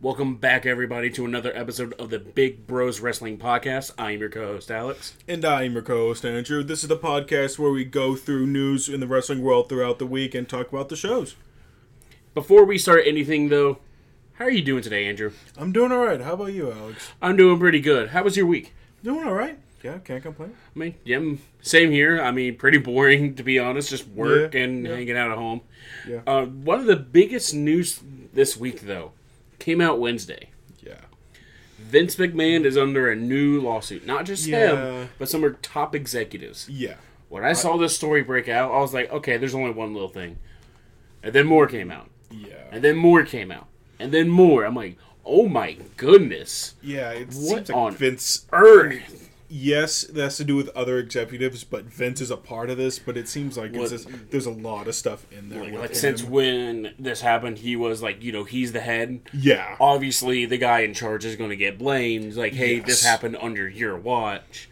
Welcome back, everybody, to another episode of the Big Bros Wrestling Podcast. I am your co-host Alex. And I'm your co-host Andrew. This is the podcast where we go through news in the wrestling world throughout the week and talk about the shows. Before we start anything, though, how are you doing today, Andrew? I'm doing all right. How about you, Alex? I'm doing pretty good. How was your week? Doing all right. Yeah, can't complain. I mean, yeah, same here. I mean, pretty boring to be honest. Just work Yeah, and yeah. hanging out at home. Yeah. Uh, one of the biggest news this week, though, came out Wednesday. Yeah. Vince McMahon is under a new lawsuit. Not just Yeah. him, but some of our top executives. Yeah. When I saw this story break out, I was like, okay, there's only one little thing. And then more came out. Yeah. And then more came out. And then more. I'm like, oh my goodness. Yeah, it What seems like on Vince Earth. Yes, that has to do with other executives, but Vince is a part of this, but it seems like What- it's just, there's a lot of stuff in there. Like, like, since when this happened, he was like, you know, he's the head. Yeah. Obviously, the guy in charge is going to get blamed. Like, hey, this happened under your watch.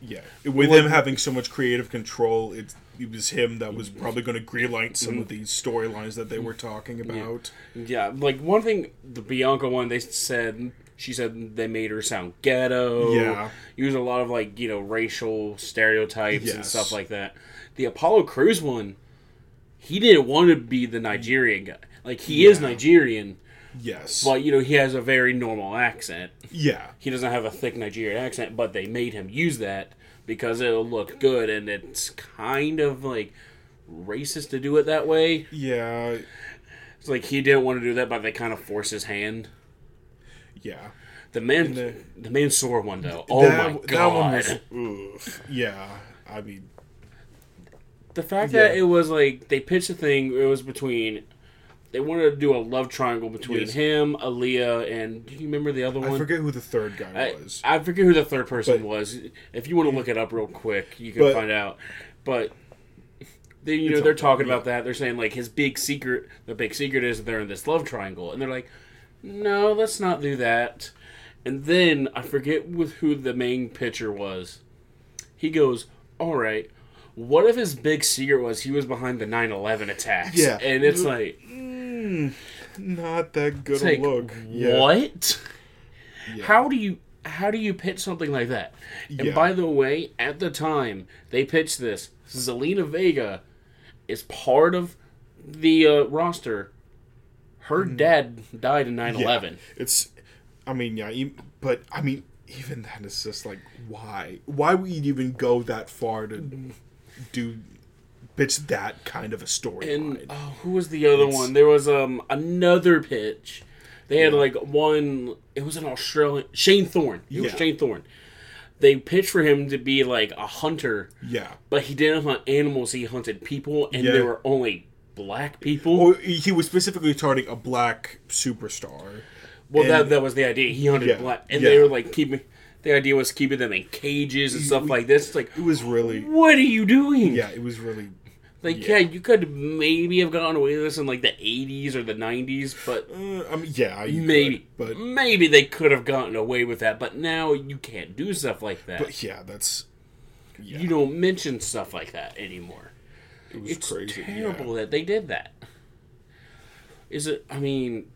Yeah. With What- him having so much creative control, it's it was him that was probably going to greenlight some Mm-hmm. of these storylines that they were talking about. Yeah, like one thing, the Bianca one, they said she said they made her sound ghetto. Yeah. use a lot of like you know racial stereotypes and stuff like that. The Apollo Crews one, he didn't want to be the Nigerian guy. Like he is Nigerian, Yes. but you know he has a very normal accent. yeah. He doesn't have a thick Nigerian accent, but they made him use that because it'll look good, and it's kind of like racist to do it that way. Yeah. It's like he didn't want to do that, but they kind of forced his hand. Yeah. The man, the- the Mansoor one though. Oh that, my That god! one was. Oof. Yeah. I mean, the fact Yeah. that it was like they pitched a thing. It was between. They wanted to do a love triangle between Yes. him, Aliyah, and do you remember the other one? I forget who the third guy I, was. I forget who the third person But- was. If you want to look it up real quick, you can But- find out. But they, you know, they're talking yeah. about that. They're saying like his big secret. The big secret is that they're in this love triangle, and they're like, no, let's not do that. And then I forget with who the main pitcher was. He goes, all right. What if his big secret was he was behind the 9/11 attacks? Yeah. and it's like, Not that good a like look. Yeah. what? Yeah. How do you how do you pitch something like that? And Yeah. by the way, at the time they pitched this, Zelina Vega is part of the uh, roster. Her dad died in 9/11. Mm-hmm. Yeah. It's. I mean, yeah. But I mean, even that is just like, why? Why would you even go that far to do pitch that kind of a story? And oh, who was the other It's- one? There was um another pitch. They had Yeah. like one. It was an Australian Shane Thorne. It was Shane Thorne. They pitched for him to be like a hunter, yeah. but he didn't hunt animals. He hunted people, and Yeah. there were only black people. Or he was specifically targeting a black superstar. Well, And- that that was the idea. He hunted Yeah, black, and yeah. they were like keeping. The idea was keeping them in cages and stuff like this. It's like, It was really. what are you doing? Yeah, it was really. like yeah. yeah. you could maybe have gotten away with this in like the '80s or the '90s, but Uh, I mean, yeah, maybe, could, but maybe they could have gotten away with that. But now you can't do stuff like that. but yeah, that's. Yeah, You don't mention stuff like that anymore. It was It's crazy. yeah. terrible that they did that. Is it? I mean,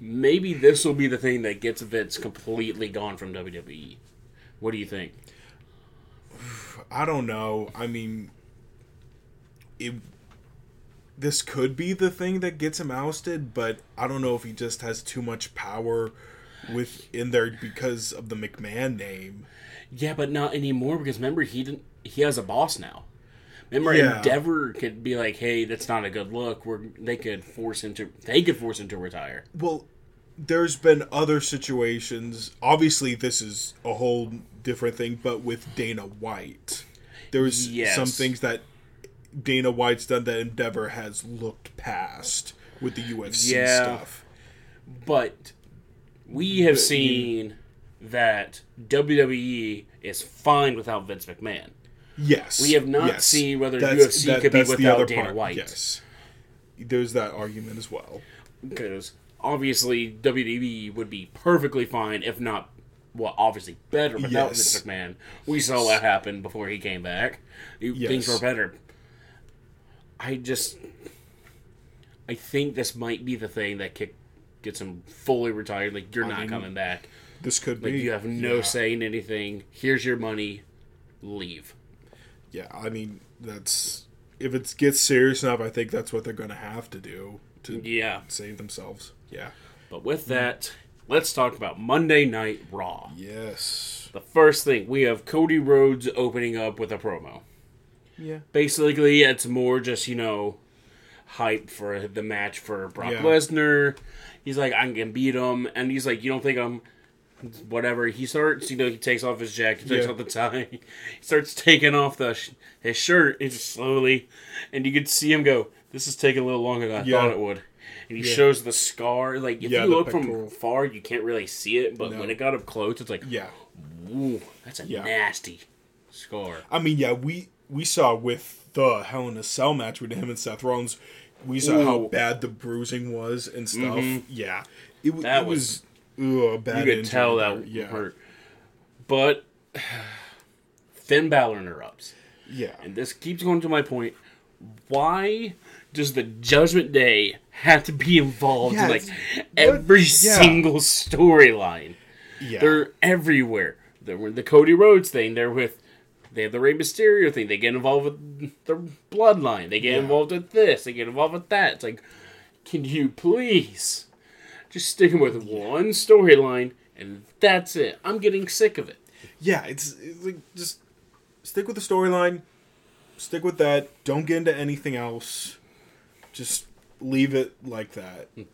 maybe this will be the thing that gets Vince completely gone from WWE. What do you think? I don't know. I mean, it. This could be the thing that gets him ousted, but I don't know if he just has too much power within there because of the McMahon name. Yeah, but not anymore because remember he didn't. He has a boss now. Remember, Yeah. Endeavor could be like, "Hey, that's not a good look." Where they could force him to, they could force him to retire. Well, there's been other situations. Obviously, this is a whole different thing, but with Dana White, there's Yes. some things that Dana White's done that Endeavor has looked past with the UFC Yeah. stuff. But we have seen that WWE is fine without Vince McMahon. Yes, We have not yes. seen whether That's- UFC that- could be without other Dana part, White. Yes, there's that argument as well. because obviously WWE would be perfectly fine, if not, well, obviously better without Yes. Vince McMahon. We saw what happened before he came back. Things were better. I just, I think this might be the thing that kick gets him fully retired. Like you're not mean, coming back. This could Like be. you have no yeah. say in anything. Here's your money. Leave. Yeah, I mean that's if it gets serious enough, I think that's what they're going to have to do to Yeah. save themselves. Yeah. But with that, let's talk about Monday Night Raw. Yes. The first thing we have Cody Rhodes opening up with a promo. Yeah. Basically, it's more just you know hype for the match for Brock Yeah. Lesnar. He's like, I can beat him, and he's like, you don't think I'm whatever. He starts, you know, he takes off his jacket, takes Yeah. off the tie, he starts taking off the sh- his shirt, it's slowly, and you could see him go. This is taking a little longer than I Yeah. thought it would. And he Yeah. shows the scar. Like if you look from far, you can't really see it, but No. when it got up close, it's like, Yeah. ooh, that's a nasty scar. I mean, yeah, we we saw with the Hell in a Cell match with him and Seth Rollins, we saw how bad the bruising was and stuff. Mm-hmm. Yeah, it, That it was, ugh, a bad. You could tell that yeah, hurt. But Finn Balor interrupts. yeah, And this keeps going to my point. Why does the Judgment Day have to be involved in like every single storyline? yeah. They're everywhere. They're with the Cody Rhodes thing. They're with they have the Rey Mysterio thing. They get involved with the bloodline. They get Yeah. involved with this. They get involved with that. It's like, can you please just stick with one storyline and that's it? I'm getting sick of it. yeah, it's, it's like just stick with the storyline, stick with that. Don't get into anything else. Just leave it like that.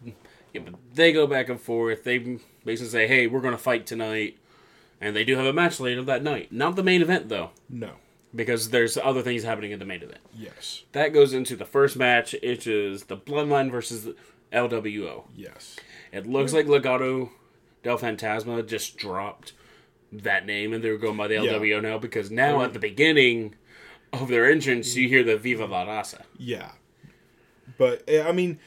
Yeah, but they go back and forth. They basically say, "Hey, we're going to fight tonight," and they do have a match later that night. Not the main event though, No. because there's other things happening in the main event. Yes. That goes into the first match, which is the Bloodline versus LWO. Yes. It looks like Legado del Fantasma just dropped that name, and they're going by the Yeah. LWO now because now at the beginning of their entrance, you hear the Viva La Raza. Yeah, but eh, I mean,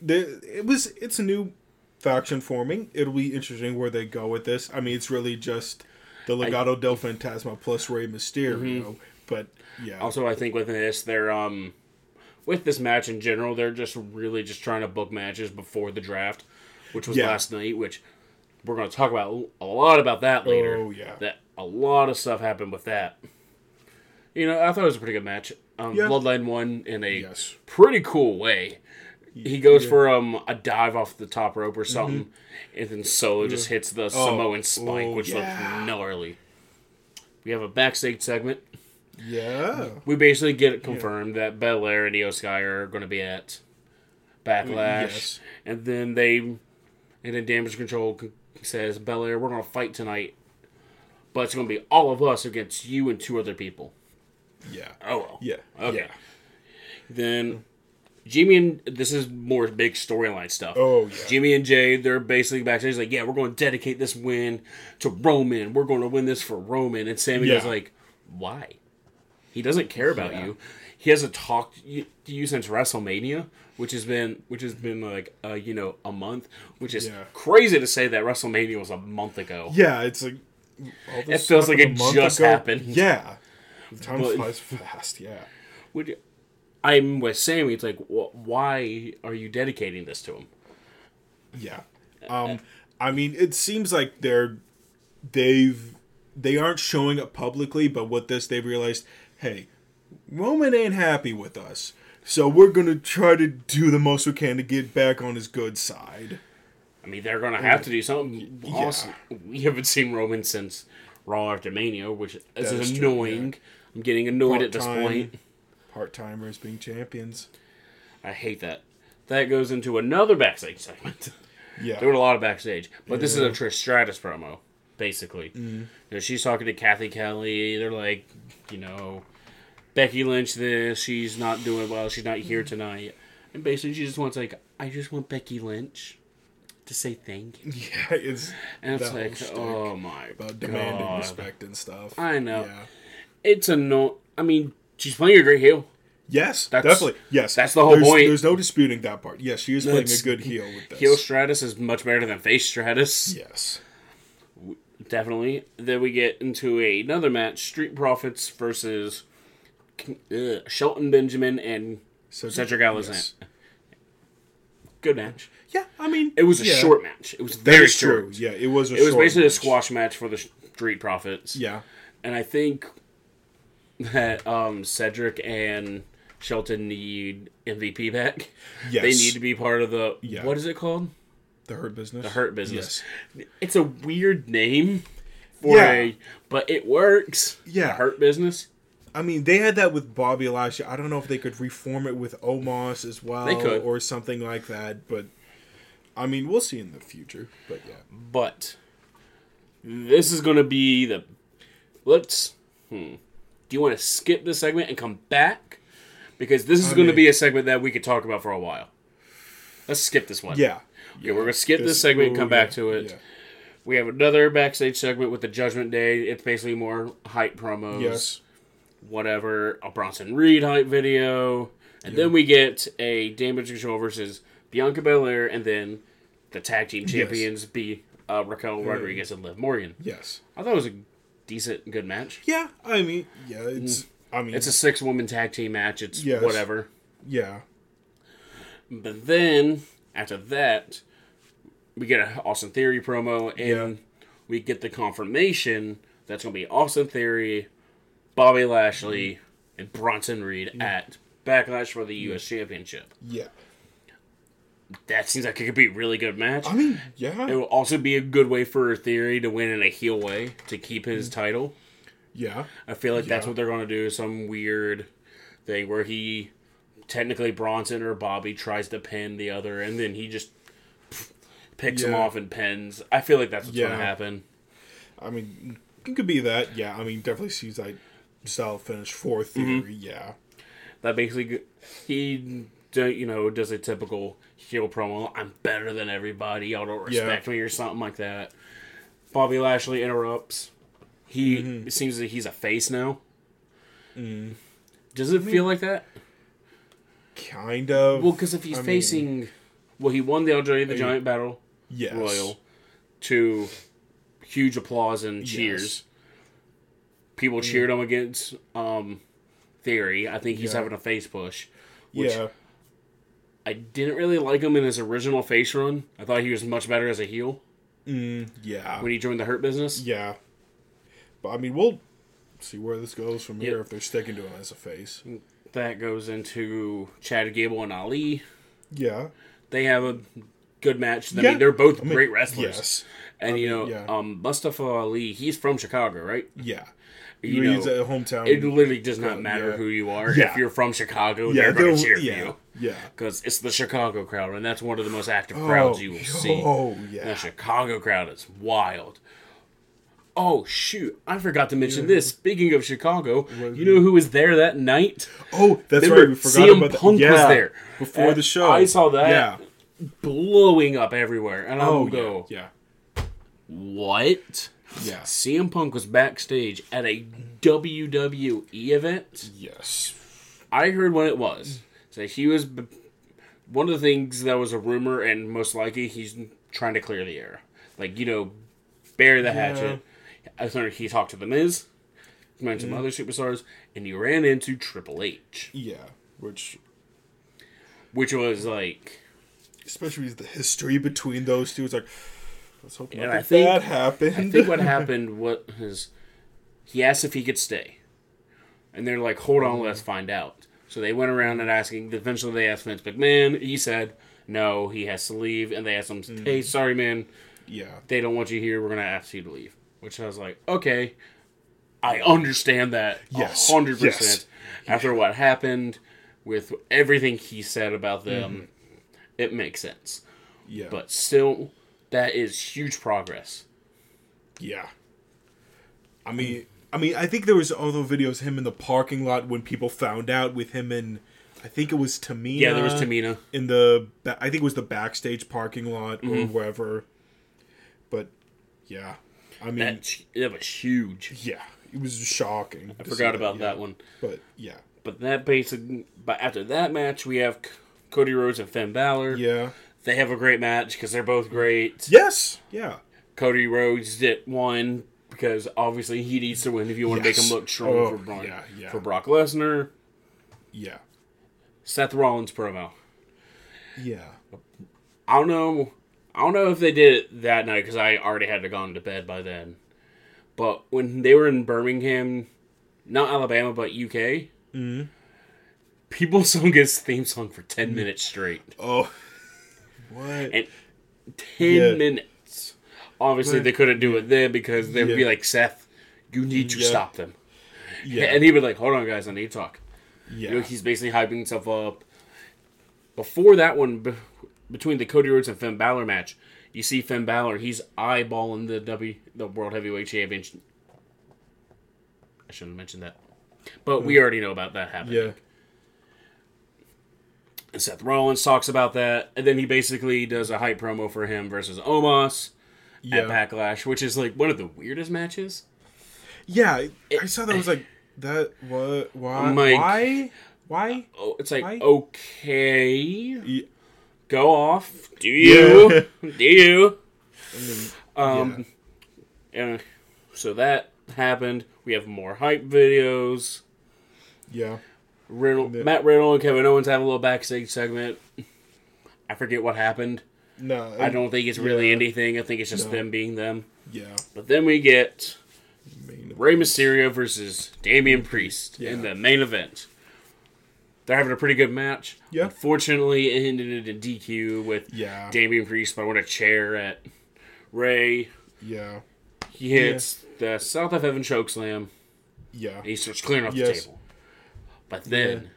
the it was it's a new faction forming. It'll be interesting where they go with this. I mean, it's really just the Legado del Fantasma plus Rey Mysterio. But yeah, Also, I think with this, they're um, with this match in general, they're just really just trying to book matches before the draft, which was Yeah. last night. Which we're going to talk about a lot about that later. Oh, yeah. that a lot of stuff happened with that. You know, I thought it was a pretty good match. Um, Yeah. Bloodline won in a Yes. pretty cool way. He goes Yeah. Mm-hmm. for um a dive off the top rope or something, and then Solo just hits the Samoan spike, Oh, which yeah. looks gnarly. We have a backstage segment. yeah, We basically get it confirmed that Belair and Iyo Sky are going to be at Backlash, Yes. and then they, and then Damage Control says Belair, we're going to fight tonight, but it's going to be all of us against you and two other people. yeah, Oh well. yeah, Okay. yeah. Then Jimmy and this is more big storyline stuff. Oh, yeah. Jimmy and Jay, they're basically backstage like, yeah, we're going to dedicate this win to Roman. We're going to win this for Roman. And Sami Yeah. like, why? He doesn't care about Yeah. you. He hasn't talked to you since WrestleMania, which has been which has been like uh, you know a month, which is Yeah. crazy to say that WrestleMania was a month ago. Yeah, it's like all this It feels like it just happened. Yeah, time But- flies fast. Yeah, Would I'm with Sami. It's like, wh- why are you dedicating this to him? Yeah. Um I mean it seems like they're they've they aren't showing it publicly, but with this they've realized, hey, Roman ain't happy with us. So we're gonna try to do the most we can to get back on his good side. I mean, they're going to have to do something. Yeah. We haven't seen Roman since Raw after Mania, which is is true, annoying. I'm getting annoyed at this Part-time. point. Part timers being champions. I hate that. That goes into another backstage segment. Yeah. Doing a lot of backstage, but this is a Yeah. Trish Stratus promo, basically. Mm-hmm. You know, she's talking to Cathy Kelley. They're like, you know, Becky Lynch. This she's not doing well. She's not here mm-hmm. tonight, and basically she just wants like, I just want Becky Lynch to say thank you. Yeah, it's And it's like, oh my about demanding god, respect and stuff. I know. Yeah. it's a no. I mean, she's playing a great heel. Yes, That's- definitely. Yes, that's the whole there's, point. There's no disputing that part. Yes, she is playing That's- a good heel with this. Heel Stratus is much better than face Stratus. Yes. Definitely. Then we get into another match: Street Profits versus uh, Shelton Benjamin and Cedric Alexander. yes. good match. Yeah, I mean, It was a yeah. short match. It was very short. Yeah, it was. A It was basically a squash match for the Street Profits. Yeah, And I think that um, Cedric and Shelton need MVP back. Yes. They need to be part of the Yeah. what is it called? the hurt business. The Hurt Business. Yes. It's a weird name for Yeah. a but it works. Yeah. The Hurt Business. I mean, they had that with Bobby last year. I don't know if they could reform it with Omos as well, They could. or something like that. But I mean, we'll see in the future. But yeah, But this is gonna be the let's hmm. Do you want to skip this segment and come back? Because this is I going to be a segment that we could talk about for a while. Let's skip this one. yeah, Okay, we're gonna skip this, This- segment and come back to it. yeah. We have another backstage segment with the Judgment Day. It's basically more hype promos, Yes, whatever. A Bronson Reed hype video, and then we get a Damage Control versus Bianca Belair, and then the tag team champions be uh, Raquel Rodriguez and Liv Morgan. yes, I thought it was a decent, good match. yeah. I mean, yeah. It's. I mean, It's a six woman tag team match. It's Yes. whatever. yeah, But then after that, we get an Austin Theory promo, and Yeah. we get the confirmation that's going to be Austin Theory, Bobby Lashley, mm-hmm. and Bronson Reed mm-hmm. at Backlash for the U.S. Mm-hmm. Championship. yeah. That seems like it could be a really good match. I mean, yeah. it yeah, will also be a good way for Theory to win in a heel way to keep his title. yeah, I feel like that's what they're going to do. Some weird thing where he technically Bronson or Bobby tries to pin the other, and then he just picks him off and pins. I feel like that's what's going Yeah. to happen. I mean, it could be that. Yeah, I mean, definitely sees that style finish for Mm-hmm. theory. Yeah, That basically he, you know, does a typical heel promo. I'm better than everybody. Y'all don't Yeah. respect me or something like that. Bobby Lashley interrupts. He Mm-hmm. it seems that he's a face now. Mm. Does it feel like that? kind of. Well, because if he's I mean, facing, well, he won the Andre the Giant battle yes, royal to huge applause and cheers. Yes. People cheered him against um, Theory. I think he's Yeah. having a face push. Which Yeah, I didn't really like him in his original face run. I thought he was much better as a heel mm, yeah, when he joined the Hurt Business. yeah. But I mean, we'll see where this goes from here if they're sticking to him as a face. That goes into Chad Gable and Ali. Yeah, They have a good match. I Yeah. mean, they're both I mean, great wrestlers. Yes, And you know, yeah. um, Mustafa Ali, he's from Chicago, right? yeah. You He's know, a hometown. It literally does not matter yeah. who you are. Yeah. If you're from Chicago, yeah, they're going to cheer yeah, for you. yeah. Because it's the Chicago crowd, and that's one of the most active crowds you will oh, see. Oh yeah, The Chicago crowd is wild. Oh, shoot. I forgot to mention this. Speaking of Chicago, you know who was there that night? Oh, that's Remember, right. We forgot CM about that. Punk was Yeah, there. before the show. I saw that. Yeah. Blowing up everywhere. And I Oh go, yeah. what? Yeah. CM Punk was backstage at a WWE event? Yes. I heard what it was. So he was one of the things that was a rumor, and most likely he's trying to clear the air. Like you know, bury the hatchet. I think he talked to the Miz, met some mm-hmm. other superstars, and he ran into Triple H, Yeah. Which, which was like, especially with the history between those two, it's like, let's hope And I think- bad happened. I think what happened what is he asked if he could stay, and they're like, hold on, let's find out. So they went around and asking. Eventually, they asked Vince McMahon. He said no, he has to leave, and they asked him, mm. "Hey, sorry, man, yeah. they don't want you here. We're gonna ask you to leave. Which I was like, okay, I understand that Yes. hundred Yes. percent. After what happened with everything he said about them, mm-hmm. it makes sense. Yeah. But still, that is huge progress. Yeah. I mean, I mean, I think there was other videos of him in the parking lot when people found out with him in. I think it was Tamina. Yeah, there was Tamina. in the. I think it was the backstage parking lot or Mm-hmm. wherever. But yeah, I mean, That that was huge. yeah, it was shocking. I forgot about yeah. that one. But yeah, But that basic. But after that match, we have Cody Rhodes and Finn Balor. yeah, They have a great match because they're both great. yes, yeah, Cody Rhodes did one because obviously he needs to win if you want to Yes. make him look strong Oh, for Braun, yeah, yeah. for Brock Lesnar. yeah, Seth Rollins promo. yeah. I don't know. I don't know if they did it that night because I already had to gone to bed by then. But when they were in Birmingham, not Alabama but UK, Mm-hmm. people sung his theme song for ten minutes straight. Oh, what? And ten Yeah. minutes. Obviously, But- they couldn't do it then because they would be like, "Seth, you need to Yeah. stop them." Yeah, And he would be like, "Hold on, guys, I need to talk." yeah, You know, he's basically hyping himself up. Before that one, b- between the Cody Rhodes and Finn Balor match, you see Finn Balor. He's eyeballing the W, the World Heavyweight Championship. I shouldn't have mentioned that, but we mm. already know about that happening. yeah, And Seth Rollins talks about that, and then he basically does a hype promo for him versus Omos yeah. at Backlash, which is like one of the weirdest matches. Yeah, I- I saw that. I was like, that. What? Why? Mike. Why? Why? Oh, it's like Why? okay, Yeah. go off, do you, Yeah. do you? I mean, Um, yeah. So that happened. We have more hype videos. yeah, Riddle, Yeah. Matt Riddle and Kevin Owens have a little backstage segment. I forget what happened. no, I don't think it's really yeah. anything. I think it's just No. them being them. Yeah, But then we get main Rey. Mysterio versus Damian Priest in the main event. They're having a pretty good match. Yeah. Unfortunately, it ended in a DQ with Yeah, Damian Priest throwing a chair at Rey. yeah, He hits the South of Heaven chokeslam. yeah, He starts clearing off the table. But then,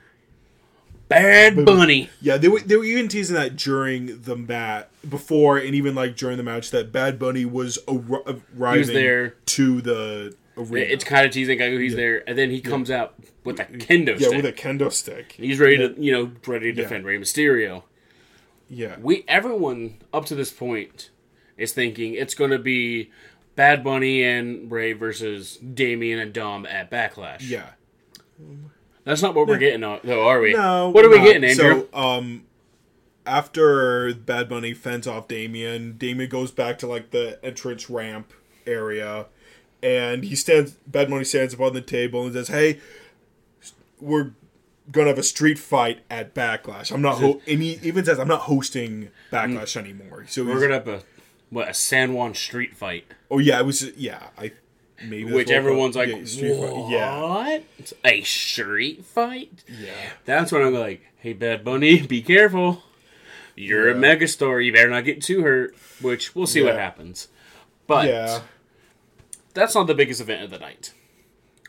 Bad Bunny. yeah. They were they were even teasing that during the match before, and even like during the match that Bad Bunny was ar- arriving there. to the arena. It's kind of teasing. Go, oh, he's there, and then he comes out with a kendo yeah, stick. with a kendo stick. he's ready to, you know, ready to Yeah. defend Rey Mysterio. Yeah, We everyone up to this point is thinking it's going to be Bad Bunny and Rey versus Damian and Dom at Backlash. yeah. That's not what we're getting, uh, though, are we? No. What are we not. getting, Andrew? So, um, after Bad Bunny fends off Damian, Damian goes back to like the entrance ramp area, and he stands. Bad Bunny stands up on the table and says, "Hey, we're gonna have a street fight at Backlash. I'm not. Ho- and he even says, I'm not hosting Backlash anymore. So we're gonna have a what a San Juan street fight, Oh yeah, it was. Yeah, I. Maybe which everyone's like, yeah, street fight. what? Yeah, A street fight? yeah, That's when I'm like, hey, Bad Bunny, be careful. You're a Yeah. megastar. You better not get too hurt. Which we'll see what happens. But yeah. that's not the biggest event of the night.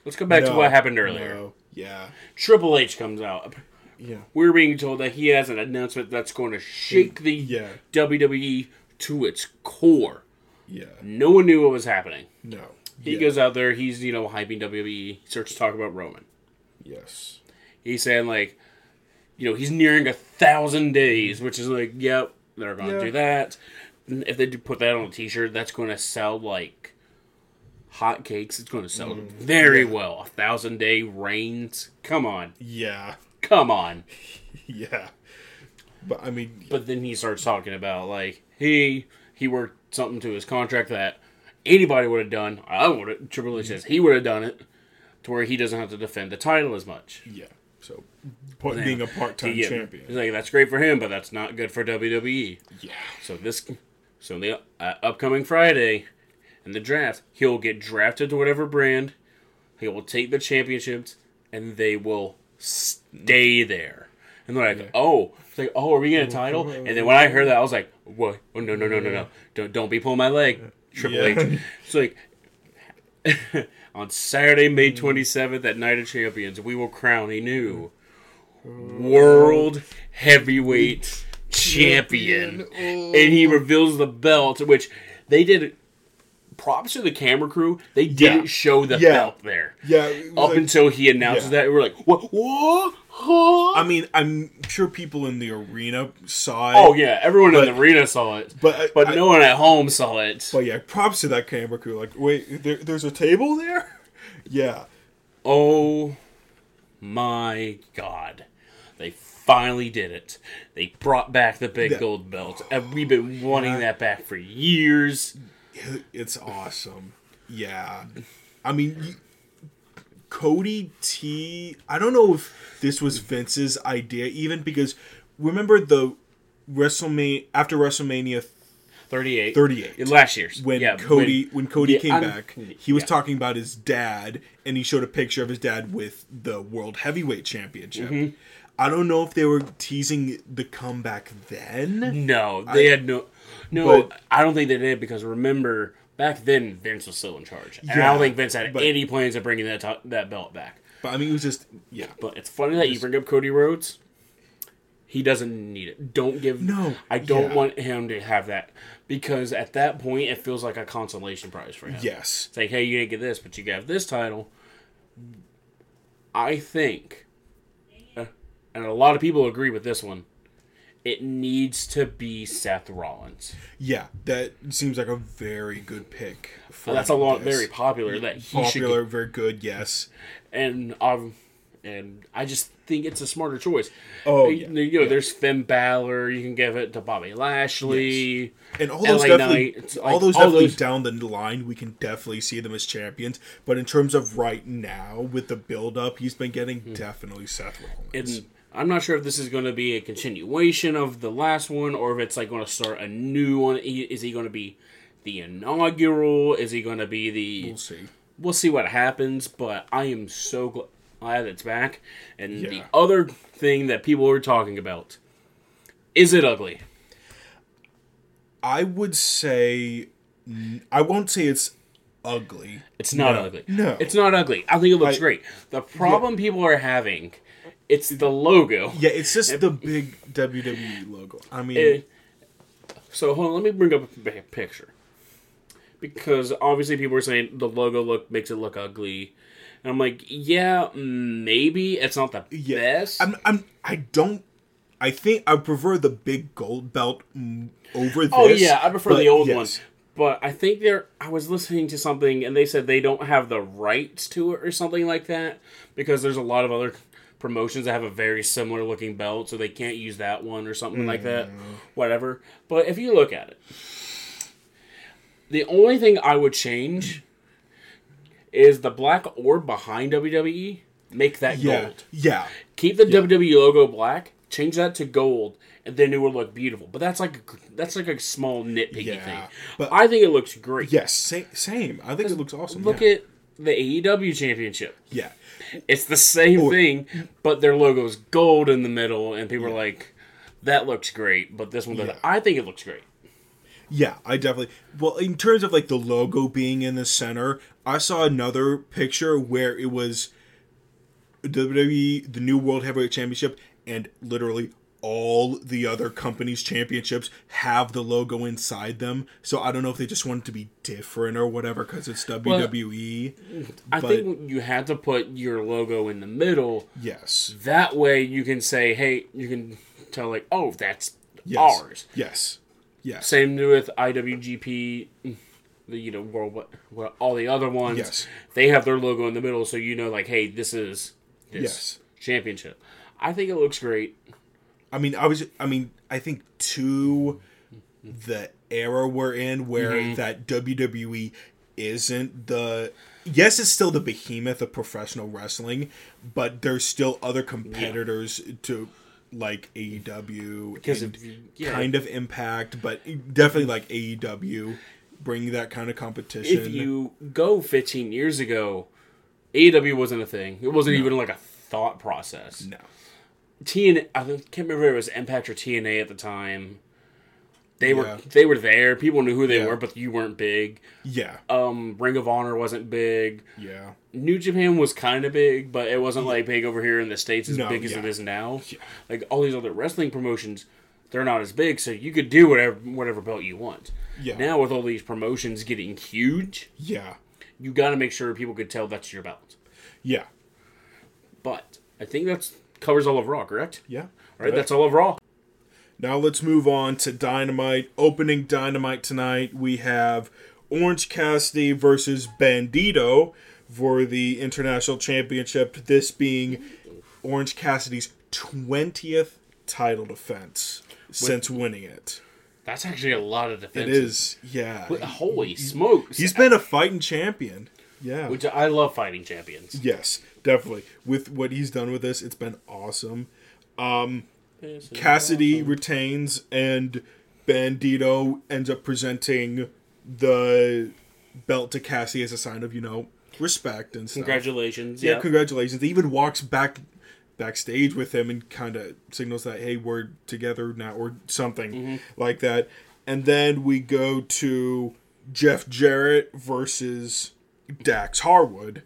Let's go back to what happened earlier. no, Yeah, Triple H comes out. yeah, We're being told that he has an announcement that's going to shake the yeah, WWE to its core. yeah. No one knew what was happening. No. He yeah. goes out there, he's, you know, hyping WWE, he starts to talk about Roman. Yes. He's saying, like, you know, he's nearing a thousand days, which is like, yep, they're going to Yeah. do that. And If they do put that on a t shirt, that's going to sell like hotcakes. It's going to sell mm. very well. A thousand day reigns. Come on. Yeah. Come on. Yeah. But I mean, But then he starts talking about like he he worked something to his contract that anybody would have done. I would have. Triple H says he would have done it to where he doesn't have to defend the title as much. yeah. So, part, being a part-time He- champion. He's like that's great for him, but that's not good for WWE. Yeah. So this so the uh, upcoming Friday in the draft, he'll get drafted to whatever brand. He will take the championships, and they will stay there. And they're like, Yeah. "Oh, it's like, oh, are we getting a title?" And then when I heard that, I was like, "What? Oh, no, no, no, no, no! Don't don't be pulling my leg, Triple Yeah. H." It's like on Saturday, May mm. twenty seventh, at Night of Champions, we will crown a new World Heavyweight Champion, and he oh. reveals the belt, which they did. Props to the camera crew; they didn't Yeah. show the Yeah. belt there Yeah. up like- until he announces Yeah. that. We're like, "What? What? Huh?" I mean, I'm sure people in the arena saw it. Oh yeah, everyone But- in the arena saw it, But, but I, no one at home saw it. But yeah, props to that camera crew. Like, wait, there, there's a table there? Yeah. Oh my god. They finally did it. They brought back the big Yeah. gold belt. And we've been wanting Yeah. that back for years. It's awesome. Yeah. I mean, y- Cody T. I don't know if this was Vince's idea, even because remember the WrestleMania after WrestleMania 38. 38 Last year's. when Yeah, Cody when, Cody yeah, came I'm- back, he was yeah. talking about his dad, and he showed a picture of his dad with the World Heavyweight Championship. Mm-hmm. I don't know if they were teasing the comeback then. No, they had no. No, I don't think they did because remember back then Vince was still in charge, and I don't think Vince had but- any plans of bringing that to- that belt back. But I mean, it was just yeah. But it's funny that you bring up Cody Rhodes. He doesn't need it. Don't give. No, I don't yeah. want him to have that because at that point it feels like a consolation prize for him. Yes, It's like, hey, you didn't get this, but you got this title. I think, uh, and a lot of people agree with this one. It needs to be Seth Rollins. yeah. That seems like a very good pick. For That's a lot this. very popular that he should popular, very good. Yes. and um, and I just think it's a smarter choice. Oh, yeah, you know, there's Finn Balor. You can give it to Bobby Lashley. And all those LA definitely, Knight, it's all those all definitely those- down the line, we can definitely see them as champions. But in terms of right now, with the build up he's been getting, definitely Seth Rollins. And I'm not sure if this is going to be a continuation of the last one or if it's like going to start a new one. Is he going to be the inaugural? Is he going to be the? we'll see. We'll see what happens. But I am so glad it's back. And the other thing that people are talking about is it ugly? I would say, I won't say it's ugly. It's not No. ugly. No. it's not ugly. I think it looks I- great. The problem people are having, it's the logo. Yeah, it's just the big WWE logo. I mean, It- so hold on, let me bring up a picture because obviously people are saying the logo look makes it look ugly, and I'm like, yeah, maybe it's not the yeah, best. I'm, I'm, I don't. I think I prefer the big gold belt over oh, this. oh yeah, I prefer the old yes. one, but I think they're. I was listening to something and they said they don't have the rights to it or something like that because there's a lot of other promotions that have a very similar looking belt, so they can't use that one or something like that. Mm. Whatever. But if you look at it, the only thing I would change is the black orb behind WWE. Make that Yeah, gold. yeah, Keep the WWE logo black. Change that to gold, and then it will look beautiful. But that's like a, that's like a small nitpicky Yeah, thing. but- I think it looks great. yes. Same, same. I think it looks awesome. Look yeah. at the AEW championship. yeah. It's the same thing, but their logo's gold in the middle, and people are like, "That looks great," but this one doesn't. Yeah. I think it looks great. Yeah, I definitely. Well, in terms of like the logo being in the center, I saw another picture where it was WWE, the new World Heavyweight Championship, and literally all the other companies' championships have the logo inside them. So I don't know if they just want it to be different or whatever because it's WWE. I But- think you had to put your logo in the middle. yes. That way, you can say, "Hey," you can tell like, "Oh, that's Yes. ours." Yes. Yes. Same with IWGP, the you know world what, what all the other ones. Yes. They have their logo in the middle, so you know like, hey, this is this Yes. championship. I think it looks great. I mean, I was. I mean, I think to the era we're in, where Mm-hmm. that WWE isn't the. Yes, it's still the behemoth of professional wrestling, but there's still other competitors to like AEW Because if yeah. kind of Impact, but definitely like AEW bring that kind of competition. If you go 15 years ago, AEW wasn't a thing. It wasn't even like a thought process. no, TNA, I can't remember if it was Impact or TNA at the time. They Yeah. were they were there. People knew who they Yeah. were, but you weren't big. yeah, Um, Ring of Honor wasn't big. yeah, New Japan was kind of big, but it wasn't like big over here in the states as No, big as it is now. Yeah. Like all these other wrestling promotions, they're not as big, so you could do whatever whatever belt you want. Yeah. Now with all these promotions getting huge, yeah, you got to make sure people could tell that's your belt. yeah, But I think that's covers all of Raw, correct? yeah. All right, that's all of Raw. Now let's move on to Dynamite. Opening Dynamite tonight, we have Orange Cassidy versus Bandito for the International Championship. This being Orange Cassidy's 20th title defense since winning it. That's actually a lot of It defenses. is, yeah. Holy smokes! He's been a fighting champion. Yeah. which I love fighting champions. Yes, definitely. With what he's done with this, it's been awesome. Um, is Cassidy awesome. retains, and Bandito ends up presenting the belt to Cassie as a sign of you know respect and stuff. Congratulations. Yeah, Yeah. congratulations. He even walks back backstage with him and kind of signals that hey, we're together now or something Mm-hmm. like that. And then we go to Jeff Jarrett versus Dax Harwood.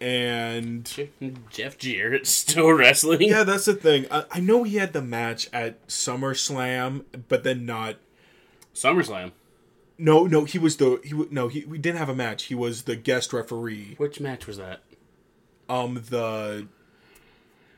And Jeff Jarrett still wrestling. yeah, that's the thing. I, I know he had the match at SummerSlam, but then not. SummerSlam. No, no, he was the he. No, he we didn't have a match. He was the guest referee. Which match was that? Um, the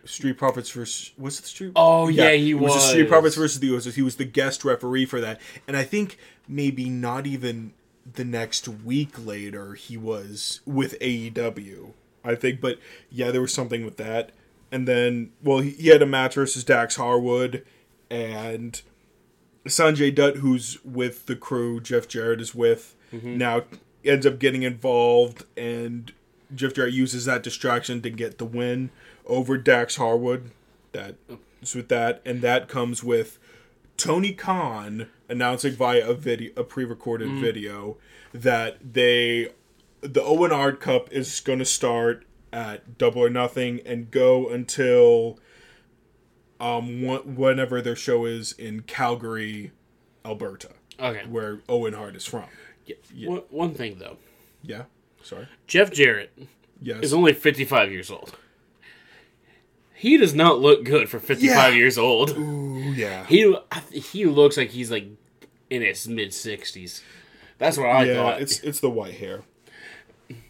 Street Profits versus was it the Street? Oh, yeah, he it was. the Street. Profits versus the Usos. He was the guest referee for that, and I think maybe not even the next week later he was with AEW. I think, but yeah, there was something with that, and then well, he, he had a match versus Dax Harwood, and Sanjay Dutt, who's with the crew, Jeff Jarrett is with mm-hmm. now, ends up getting involved, and Jeff Jarrett uses that distraction to get the win over Dax Harwood. That is with that, and that comes with Tony Khan announcing via a video, a pre-recorded mm. video, that they, the Owen Hart Cup is going to start at Double or Nothing and go until um wh- whenever their show is in Calgary, Alberta, Okay. where Owen Hart is from. Yeah. One, one thing though, Yeah, sorry. Jeff Jarrett Yes. is only 55 years old. He does not look good for 55 Yeah. years old. Ooh, yeah. He he looks like he's like in his mid 60s. That's what I yeah, thought. it's it's the white hair.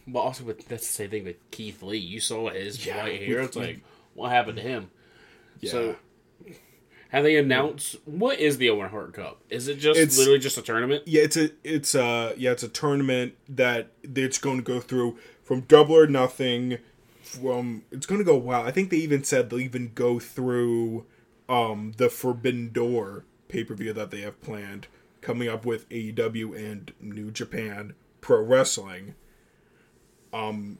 But also, with, that's the same thing with Keith Lee. You saw his Yeah, white hair. It's like, what happened to him? Yeah. So, have they announced what is the Owen Hart Cup? Is it just It's- literally just a tournament? yeah, it's a it's a yeah, it's a tournament that it's going to go through from double or nothing. From it's going to go wow. I think they even said they'll even go through um the Forbidden Door pay per view that they have planned coming up with AEW and New Japan Pro Wrestling. Um,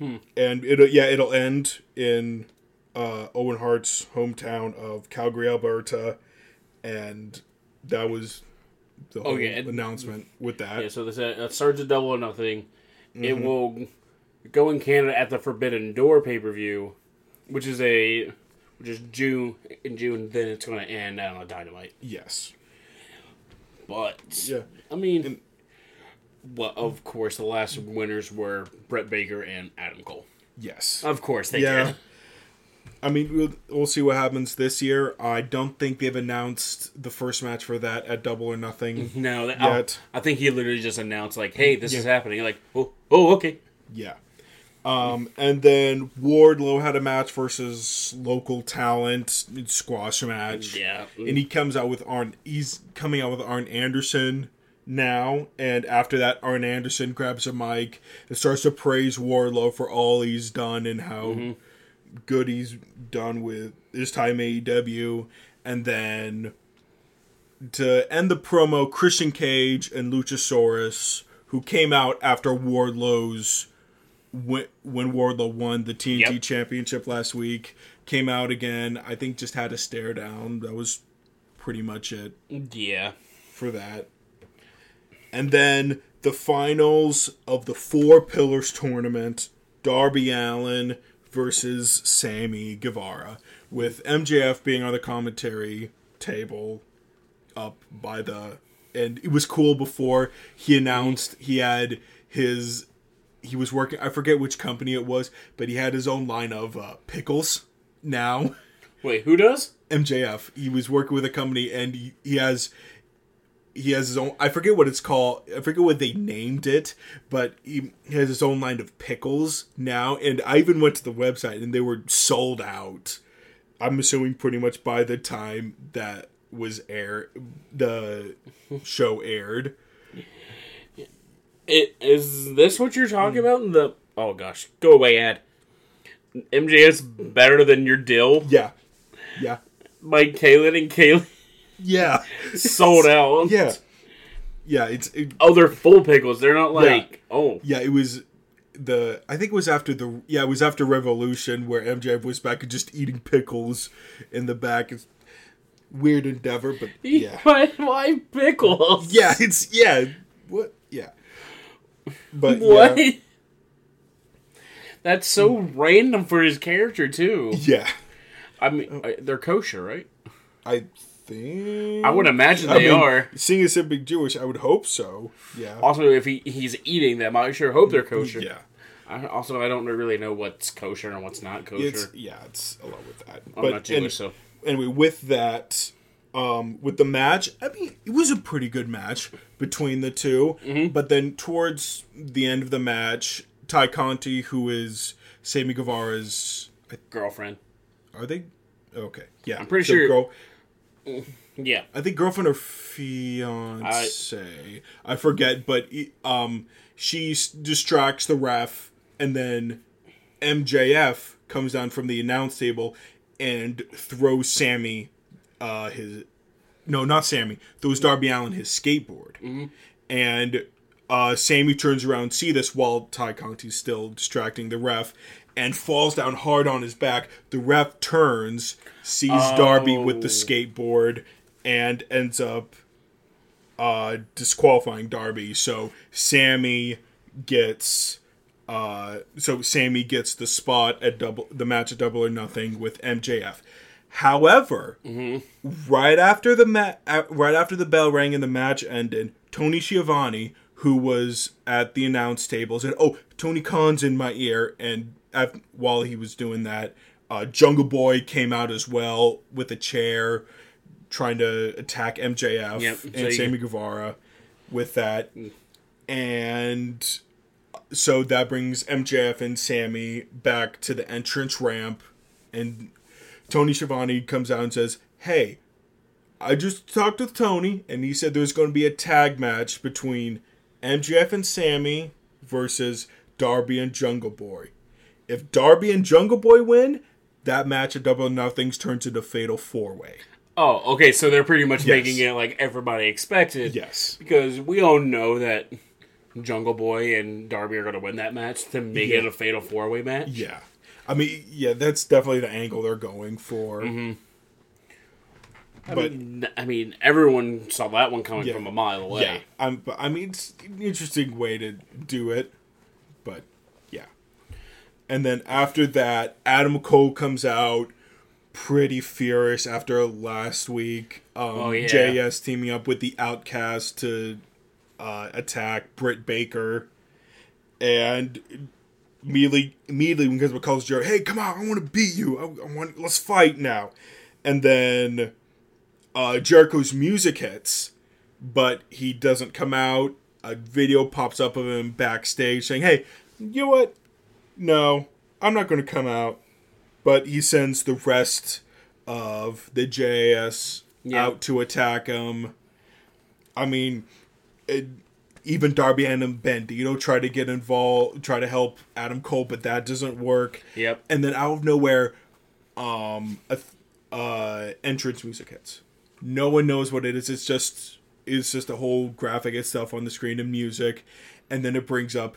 and it'll yeah it'll end in uh, Owen Hart's hometown of Calgary, Alberta, and that was the whole Oh, yeah, and- announcement with that. Yeah, so they said it starts at double or nothing. Mm-hmm. It will go in Canada at the Forbidden Door pay per view, which is a which is June in June. Then it's going to end on a Dynamite. Yes. But Yeah. I mean, well, of course, the last winners were Britt Baker and Adam Cole. Yes. Of course, they yeah. did. I mean, we'll, we'll see what happens this year. I don't think they've announced the first match for that at Double or Nothing No, that, yet. I think he literally just announced like, "Hey, this is happening." Like, oh, oh, okay. Yeah. Um, and then Wardlow had a match versus local talent squash match. Yeah. And he comes out with Arn. He's coming out with Arn Anderson now, and after that, Arn Anderson grabs a mic and starts to praise Wardlow for all he's done and how mm-hmm. good he's done with his time AEW, and then to end the promo, Christian Cage and Luchasaurus, who came out after Wardlow's when, when Wardlow won the TNT Yep. Championship last week, came out again. I think just had a stare down. That was pretty much it Yeah. for that. And then the finals of the Four Pillars tournament Darby Allin versus Sammy Guevara, with MJF being on the commentary table up by the. And it was cool before he announced he had his. He was working, I forget which company it was, but he had his own line of uh, pickles now. Wait, who does? MJF. He was working with a company, and he, he has he has his own. I forget what it's called. I forget what they named it, but he, has his own line of pickles now. And I even went to the website, and they were sold out. I'm assuming pretty much by the time that was air the show aired. It is this what you're talking about? In the oh gosh, go away, ad. MJS better than your dill. Yeah, yeah, Mike Kalen and Kaylee yeah, sold out. yeah, yeah. It's it, Oh, they're full pickles. They're not like oh Yeah, it was the I think it was after the yeah, it was after Revolution where MJF was back and just eating pickles in the back. It's, weird endeavor, but yeah, Why, why pickles? yeah, it's yeah, what, yeah, but What? yeah, That's so random for his character too. yeah, I mean, I- they're kosher, right? I think I would imagine I they mean, are. Seeing as him being Jewish, I would hope so. Yeah, Also, if he, he's eating them, I sure hope they're kosher. yeah, I, also, I don't really know what's kosher and what's not kosher. it's yeah, it's a lot with that. I'm not Jewish, and- so anyway, with that, um, with the match, I mean, it was a pretty good match between the 2 Mm-hmm. But then towards the end of the match, Tay Conti, who is Sammy Guevara's, girlfriend. are they? Okay, yeah, I'm pretty sure- Girl, Yeah, I think girlfriend or fiance. I, forget, but um, she distracts the ref, and then MJF comes down from the announce table and throws Sammy, uh, his no, not Sammy, throws Darby Allin his skateboard, and uh, Sammy turns around, see this while Tay Conti's still distracting the ref. And falls down hard on his back. The ref turns, sees Darby with the Oh. skateboard, and ends up uh, disqualifying Darby. So Sammy gets uh, so Sammy gets the spot at double the match at Double or Nothing with MJF. However, right after the ma- uh, right after the bell rang and the match ended, Tony Schiavone, who was at the announce table, said, "Oh, Tony Khan's in my ear." And af- while he was doing that, uh, Jungle Boy came out as well with a chair, trying to attack MJF Yep, and so Sammy Guevara with that, and so that brings MJF and Sammy back to the entrance ramp, and Tony Schiavone comes out and says, "Hey, I just talked with Tony, and he said there's going to be a tag match between MJF and Sammy versus Darby and Jungle Boy. If Darby and Jungle Boy win, that match at Double Nothings turns into Fatal Four Way. Oh, okay. So they're pretty much Yes. making it like everybody expected. Yes. Because we all know that Jungle Boy and Darby are going to win that match to make it a fatal four way match. Yeah. I mean, yeah, that's definitely the angle they're going for. Mm-hmm. I, But mean, I mean, everyone saw that one coming Yeah. from a mile away. yeah, I'm, but, I mean, it's an interesting way to do it, but yeah. And then after that, Adam Cole comes out pretty furious after last week. Um, Oh, yeah. JAS teaming up with the Outcast to uh, attack Britt Baker, and immediately, immediately when Kazma calls Jerry, "Hey, come on! I want to beat you! I, I want let's fight now!" And then uh, Jericho's music hits, but he doesn't come out. A video pops up of him backstage saying, "Hey, you know what? No, I'm not going to come out." But he sends the rest of the JAS Yeah. out to attack him. I mean, it, even Darby and Bandito try to get involved, try to help Adam Cole, but that doesn't work. Yep. And then out of nowhere, um, a th- uh, entrance music hits. No one knows what it is. It's just it's just a whole graphic itself on the screen and music, and then it brings up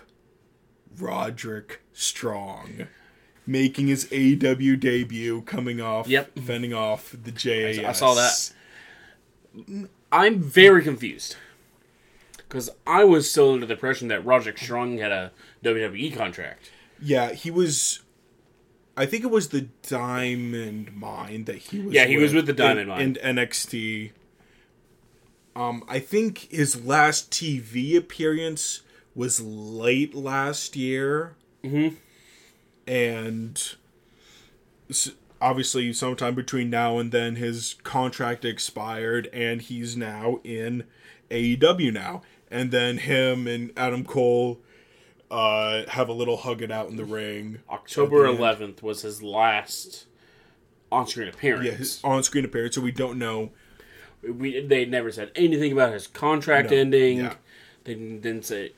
Roderick Strong. Making his AEW debut, coming off, Yep. fending off the JAS. I saw that. I'm very confused. Because I was still under the impression that Roderick Strong had a WWE contract. Yeah, he was. I think it was the Diamond Mine that he was. Yeah, he was with the Diamond in, Mine. and NXT. Um, I think his last TV appearance was late last year. Mm-hmm. And obviously, sometime between now and then, his contract expired, and he's now in AEW now. And then him and Adam Cole uh, have a little hug it out in the ring. October the 11th was his last on-screen appearance. Yeah, his on-screen appearance, so we don't know. we they never said anything about his contract No, ending. yeah. They didn't say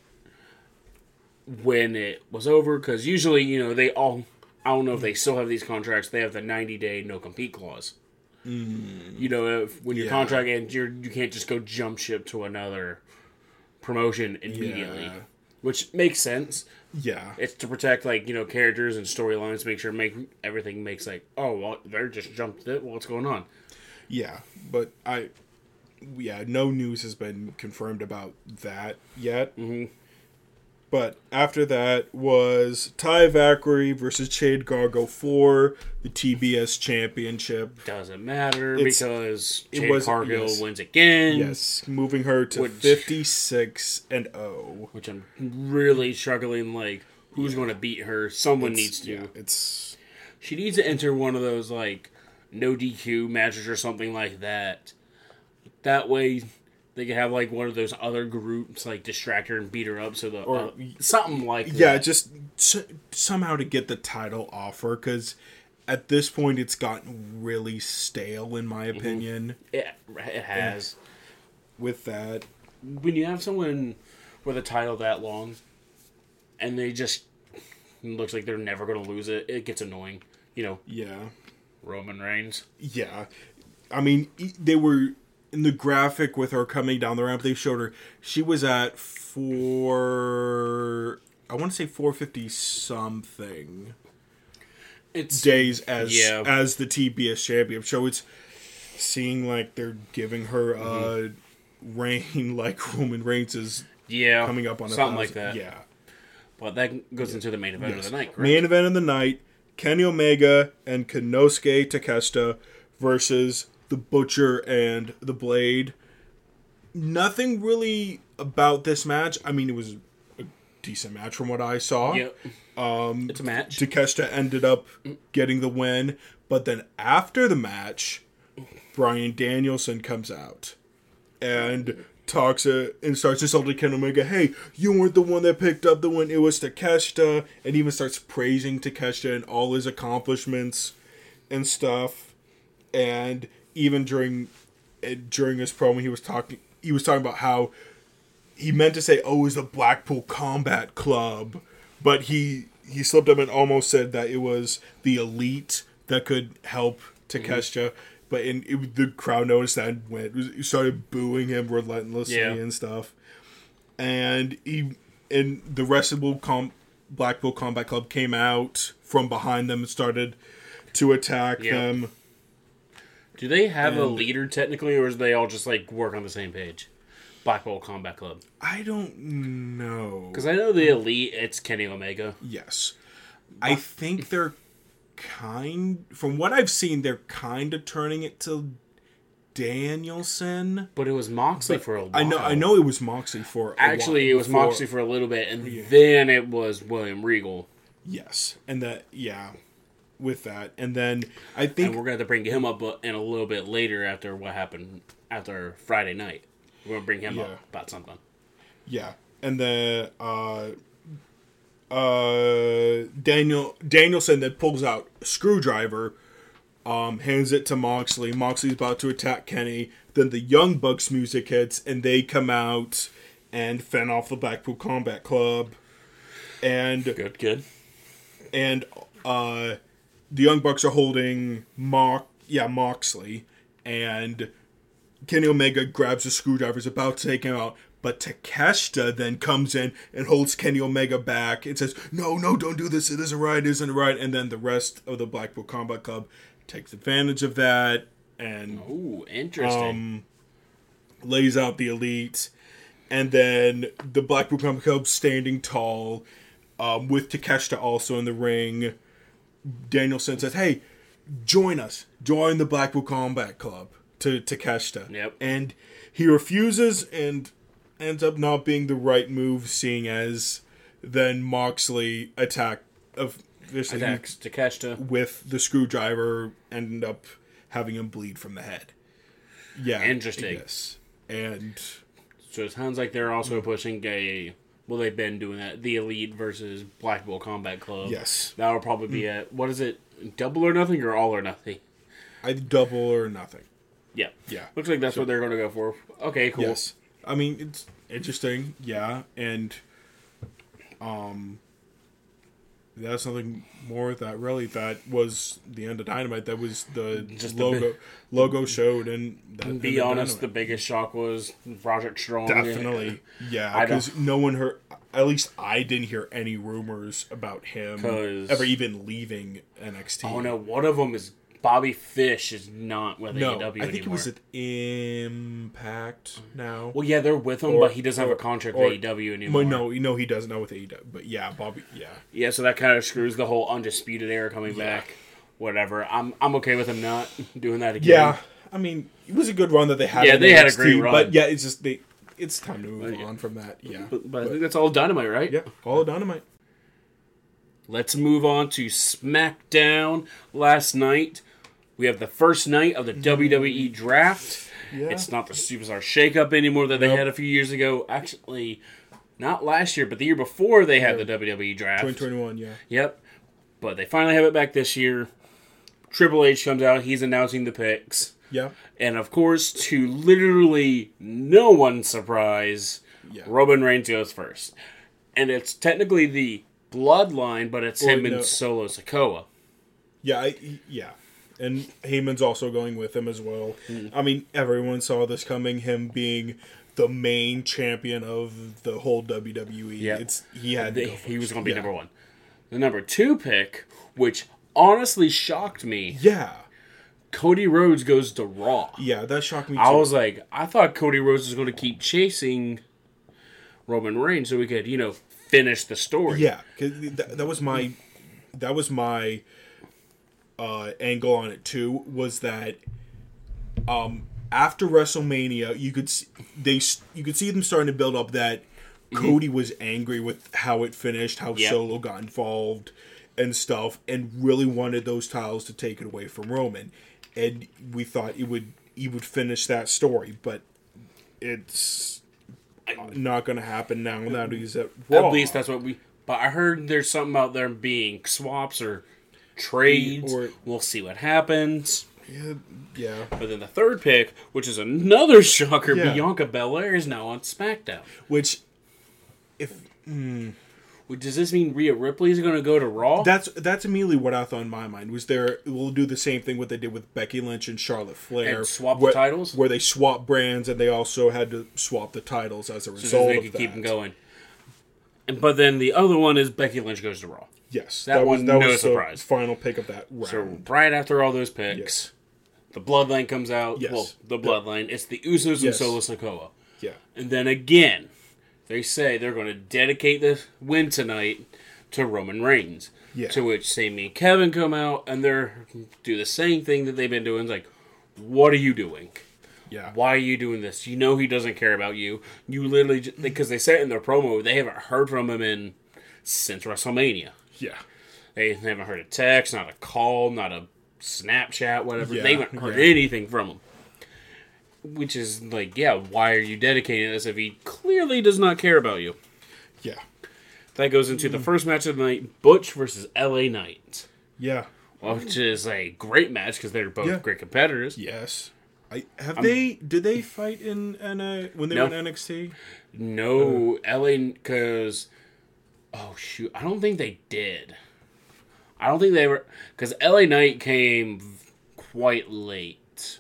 when it was over because usually you know they all. I don't know if they still have these contracts. They have the ninety day no compete clause. You know, if, when your Mm. Yeah. contract ends, you're you can't just go jump ship to another promotion immediately, Yeah. which makes sense. Yeah, It's to protect like you know characters and storylines, make sure make everything makes like oh well they're just jumped it. What's going on? Yeah, but I, yeah, no news has been confirmed about that yet. hmm But after that was Taya Valkyrie versus Jade Cargill for the TBS Championship. Doesn't matter It's- because it was- Cargill yes. wins again. Yes, moving her to Which- 56 and oh. 0. Which I'm really struggling. Like, who's going to beat her? Someone needs to. Yeah, it's She needs to enter one of those like no DQ matches or something like that. That way, they could have like one of those other groups like distract her and beat her up. So the Or- uh, something like yeah, that. just s- somehow to get the title offer because at this point it's gotten really stale in my opinion. it, it has. With that, When you have someone with a title that long, and they just looks like they're never going to lose it, it gets annoying. You know, yeah, Roman Reigns. yeah. I mean, they were in the graphic with her coming down the ramp. They showed her she was at four. I want to say four fifty something. It's days as Yeah. as the TBS champion. So it's seeing like they're giving her uh, mm-hmm. a reign like Roman Reigns is yeah, coming up on something like that. Yeah. But that goes into the main event Yes. of the night. Correct? Main event of the night: Kenny Omega and Konosuke Takeshita versus the Butcher and the Blade. Nothing really about this match. I mean, it was a decent match from what I saw. Yep. Um, it's a match. Takeshita ended up getting the win, but then after the match, Bryan Danielson comes out and talks uh, and starts insulting Ken Omega. Hey, you weren't the one that picked up the win. It was Takeshita, and even starts praising Takeshita and all his accomplishments and stuff. And even during uh, during his promo, he was talking. He was talking about how he meant to say, "Oh, it was the Blackpool Combat Club," but he he slipped up and almost said that it was the elite that could help Takeshita. But in it, the crowd noticed that and went started booing him relentlessly Yeah. and stuff. And he and the rest of the Com- Blackpool Combat Club came out from behind them and started to attack Yeah. them. Do they have a leader technically, or is they all just like work on the same page? Blackpool Combat Club. I don't know. Because I know the elite, it's Kenny Omega. Yes. I think they're kind from what I've seen, they're kind of turning it to Danielson. But it was Moxley for a while. I know I know it was Moxley for a Actually, it was before- Moxley for a little bit, and then it was William Regal. Yes. And that yeah, with that. And then I And think we're going to have to bring him up in a little bit later after what happened after Friday night. We're going to bring him Yeah. up about something. yeah. And then uh uh Daniel Danielson that pulls out screwdriver um hands it to Moxley. Moxley's about to attack Kenny. Then the Young Bucks music hits and they come out and fend off the Blackpool Combat Club. And Good, good. and uh the Young Bucks are holding Mark, yeah, Moxley and Kenny Omega grabs a screwdriver, is about to take him out, but Takeshita then comes in and holds Kenny Omega back and says, No, no, don't do this, it isn't right, it isn't right and then the rest of the Blackpool Combat Club takes advantage of that and Ooh, interesting. um, lays out the elite, and then the Blackpool Combat Club standing tall, um, with Takeshita also in the ring. Danielson says, "Hey, join us. Join the Blackpool Combat Club." To Takeshita. Yep. And he refuses and ends up not being the right move, seeing as then Moxley attack of this Attacks Takeshita. with the screwdriver ended up having him bleed from the head. Yeah. Interesting. Yes. And So it sounds like they're also pushing a. Well, they've been doing that. The Elite versus Blackpool Combat Club. yes, That will probably be a. What is it? Double or nothing or all or nothing? I double or nothing. Yeah. Yeah. Looks like that's what they're going to go for. Okay, cool. Yes. I mean, it's interesting. Yeah, and um that's nothing more that really that was the end of Dynamite. That was the Just the logo big- logo showed and that Be honest, the biggest shock was Roger Strong. Definitely, yeah, because no one heard. At least I didn't hear any rumors about him ever even leaving NXT. Oh no, one of them is Bobby Fish is not with No, AEW I think anymore. he was at Impact now. well, yeah, they're with him, Or- but he doesn't have a contract or- with AEW anymore. No, no, he does not with AEW. But yeah, Bobby. Yeah, Yeah, so that kind of screws the whole undisputed era coming back. Whatever. I'm I'm okay with him not doing that again. yeah. I mean, it was a good run that they had. Yeah, they had a great run. But yeah, it's just they. It's time to move But yeah. on from that. Yeah, But, but I think that's all dynamite, right? yeah, all dynamite. Let's move on to SmackDown last night. We have the first night of the mm. WWE draft. Yeah. It's not the superstar shakeup anymore that they Nope. had a few years ago. Actually, not last year, but the year before they had the WWE draft. 2021. Yeah, Yep. But they finally have it back this year. Triple H comes out. He's announcing the picks. yeah, And of course, to literally no one's surprise, Yeah. Roman Reigns goes first. And it's technically the bloodline, but it's Or him no. and Solo Sikoa. yeah, I, yeah. And Heyman's also going with him as well. Hmm. I mean, everyone saw this coming. Him being the main champion of the whole WWE. Yeah. It's he had They- go he was going to be Yeah. number one. The number two pick, which honestly shocked me, Yeah, Cody Rhodes goes to Raw. yeah, that shocked me. Too. I was like, I thought Cody Rhodes was going to keep chasing Roman Reigns so we could, you know, finish the story. Yeah, that was my that was my uh, angle on it too. Was that um, after WrestleMania, you could see, they you could see them starting to build up that Cody was angry with how it finished, how Yep. Solo got involved and stuff, and really wanted those tiles to take it away from Roman. And we thought it would he would finish that story, but it's not going to happen now. Now that he's at Raw. At least that's what we. But I heard there's something out there being swaps or trades. Or- we'll see what happens. Yeah, yeah. But then the third pick, which is another shocker, Yeah. Bianca Belair is now on SmackDown. Which, if hmm. Which- Does this mean Rhea Ripley is going to go to Raw? that's that's immediately what I thought in my mind was there. We'll do the same thing what they did with Becky Lynch and Charlotte Flair, And swap the where, titles? where they swap brands and they also had to swap the titles as a so result they of can that. keep them going. And but then the other one is Becky Lynch goes to Raw. Yes, That was one, that no was surprise. final pick of that round. So right after all those picks, Yes. the Bloodline comes out. Yes. Well, the Bloodline. It's the Usos and Yes. Solo Sikoa. yeah, And then again, they say they're going to dedicate the win tonight to Roman Reigns. Yeah. To which Sami and Kevin come out and they're do the same thing that they've been doing. It's like, what are you doing? yeah, Why are you doing this? You know he doesn't care about you. You literally because they said in their promo they haven't heard from him in since WrestleMania. Yeah, They haven't heard a text, not a call, not a Snapchat, whatever. Yeah, they haven't heard yeah. anything from him. Which is like, yeah, why are you dedicating this if he clearly does not care about you? yeah, That goes into Mm. the first match of the night Butch versus LA Knight, yeah. which is a great match because they're both Yeah. great competitors. Yes. I have they did they fight in NA when they No. were in NXT? No, LA, because. Oh, shoot. I don't think they did. I don't think they were. Because LA Knight came quite late.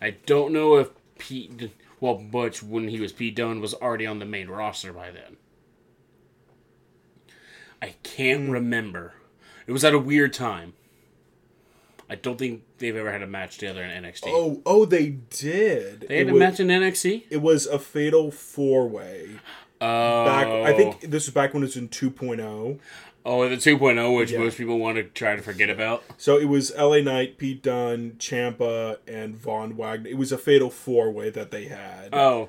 I don't know if Pete. Well, Butch, when he was Pete Dunne, was already on the main roster by then. I can't hmm. remember. It was at a weird time. I don't think they've ever had a match together in NXT. Oh, oh, they did. they had It a was- match in NXT? It was a fatal four way. Oh, Back, I think oh. this was back when it was in 2.0. Oh, oh the 2.0, which Yeah. most people want to try to forget about. So it was LA Knight, Pete Dunne, Ciampa, and Von Wagner. It was a fatal four way that they had. Oh,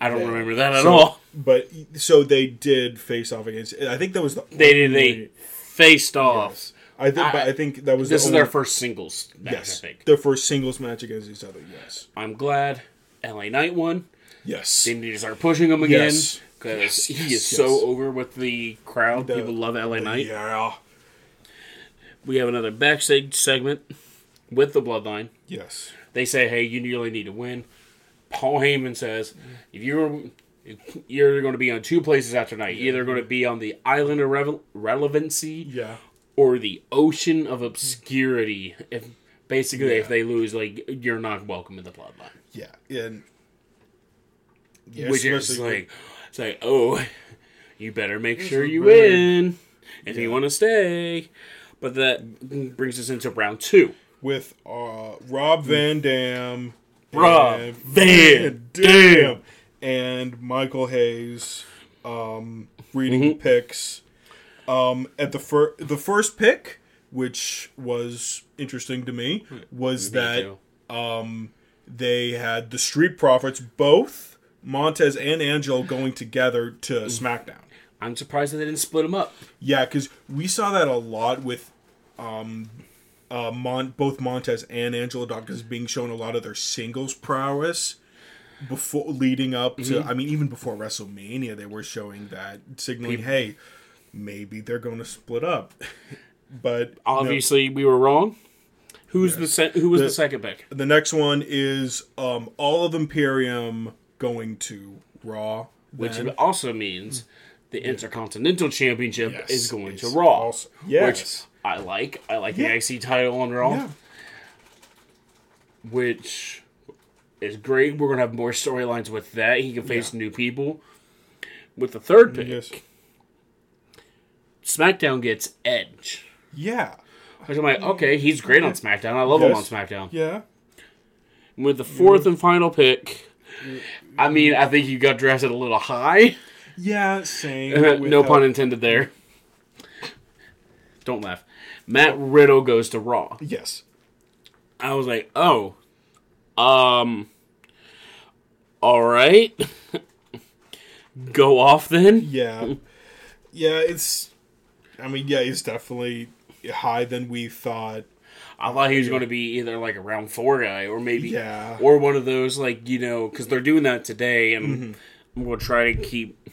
I don't remember that at So- all. But so they did face off against. I think that was the They did. only- They faced off. Yes. I think. but I think that was This the is their only- first singles match. Yes, I think. their first singles match against each other. Yes. I'm glad LA Knight won. Yes. They need to start pushing them again Yes. Because Yes, he yes, is so yes. over with the crowd. The- People love LA Knight. Yeah. We have another backstage segment with the Bloodline. Yes. They say, "Hey, you really need to win." Paul Heyman says, "If you're you're going to be on two places after night, either going to be on the island of relevancy Yeah. or the ocean of obscurity. If basically, if Yeah. they lose, like you're not welcome in the bloodline. Yeah. And. Yeah, Which is like, it's like, oh, you better make sure you win if you want to stay. But that brings us into round two. with uh, Rob Van Dam, Rob and- Van Dam. and Michael Hayes um, reading picks. Um, at the fir- the first pick, which was interesting to me, was Me that um, they had the Street Profits, both Montez and Angel, going together to SmackDown. I'm surprised that they didn't split them up. Yeah, because we saw that a lot with um, uh, Mon- both Montez and Angelo Dawkins being shown a lot of their singles prowess before leading up to. I mean, even before WrestleMania, they were showing that, signaling, "Hey, maybe they're going to split up." but no. Obviously, we were wrong. Who's the se- who was the, The- second pick? the next one is um, all of Imperium going to Raw, Which then. also means the Intercontinental Championship Yes, is going to Raw. also- yes. Which I like. I like Yeah. the IC title on Raw, yeah. which is great. We're gonna have more storylines with that. He can face new people. With the third pick, Yes. SmackDown gets Edge. Yeah. Which I'm like, okay, he's great on SmackDown. I love him on SmackDown. Yeah. With the fourth and final pick, I mean, I think you got drafted a little high. Yeah, same. no pun intended there. Don't laugh. Matt Riddle goes to Raw. Yes. I was like, oh, um, all right, go off then. Yeah. Yeah, it's. I mean, yeah, he's definitely high than we thought. I thought he was going to be either like a round four guy or maybe, Yeah. or one of those like you know because they're doing that today, and Mm-hmm. I'm going to try to keep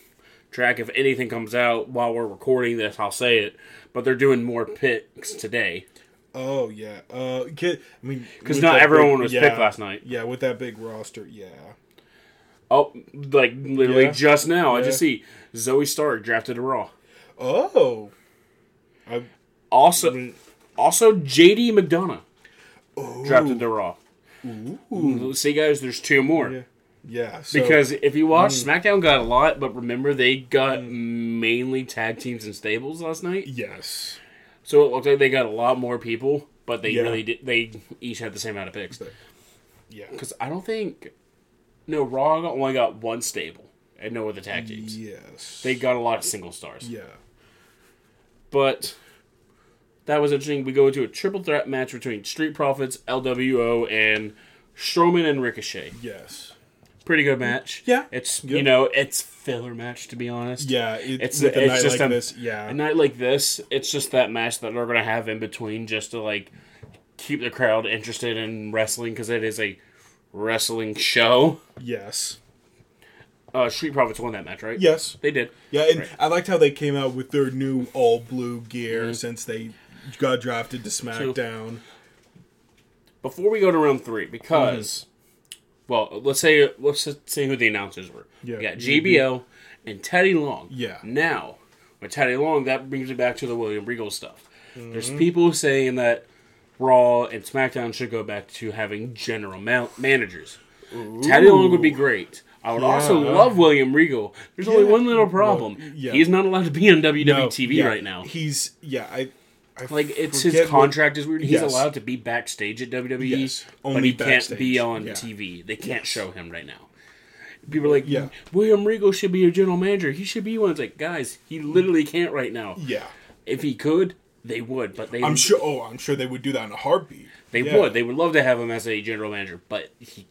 track if anything comes out while we're recording this. I'll say it, but they're doing more picks today Oh yeah. Uh, I mean, because not everyone big- was yeah, picked last night. Yeah, with that big roster, yeah. Oh, like literally Yeah. just now, I just see Zoey Stark drafted to Raw. Oh. I, Also, also JD McDonagh oh. drafted to Raw. See, guys, there's two more. Yeah. Yeah. So, Because if you watch mm. SmackDown, got a lot, but remember they got mm. mainly tag teams and stables last night, yes. so it looked like they got a lot more people, but they Yeah. really did. They each had the same amount of picks. Yeah. Because I don't think no Raw only got one stable and no other tag teams. Yes. They got a lot of single stars. Yeah. But that was interesting. We go into a triple threat match between Street Profits, LWO, and Strowman and Ricochet. Yes. Pretty good match. Yeah. It's Good. you know it's filler match to be honest. Yeah. It, It's a it's night just like a, this. Yeah. a night like this. It's just that match that they're gonna have in between just to like keep the crowd interested in wrestling because it is a wrestling show. yes. Uh, Street Profits won that match, right? Yes. they did. Yeah, and I liked how they came out with their new all blue gear Mm-hmm. since they got drafted to SmackDown. before we go to round three, because mm-hmm. well, let's say let's say who the announcers were. Yeah. we got mm-hmm. JBL and Teddy Long. Yeah. Now with Teddy Long, that brings me back to the William Regal stuff. There's mm-hmm. people saying that Raw and SmackDown should go back to having general ma- managers. Teddy Long would be great. I would also Yeah. love William Regal. There's only Yeah. one little problem. Well, yeah. He's not allowed to be on WWE No, TV yeah, right now. He's yeah, I, I Like it's his contract is weird. He's Yes. allowed to be backstage at WWE, Yes, but he can't be on yeah. TV. They can't show him right now. People are like, Yeah. William Regal should be a general manager. He should be one. It's like, guys, he literally can't right now. yeah. If he could, they would. But they, I'm sure. Oh, I'm sure they would do that in a heartbeat. they Yeah. would. They would love to have him as a general manager, but he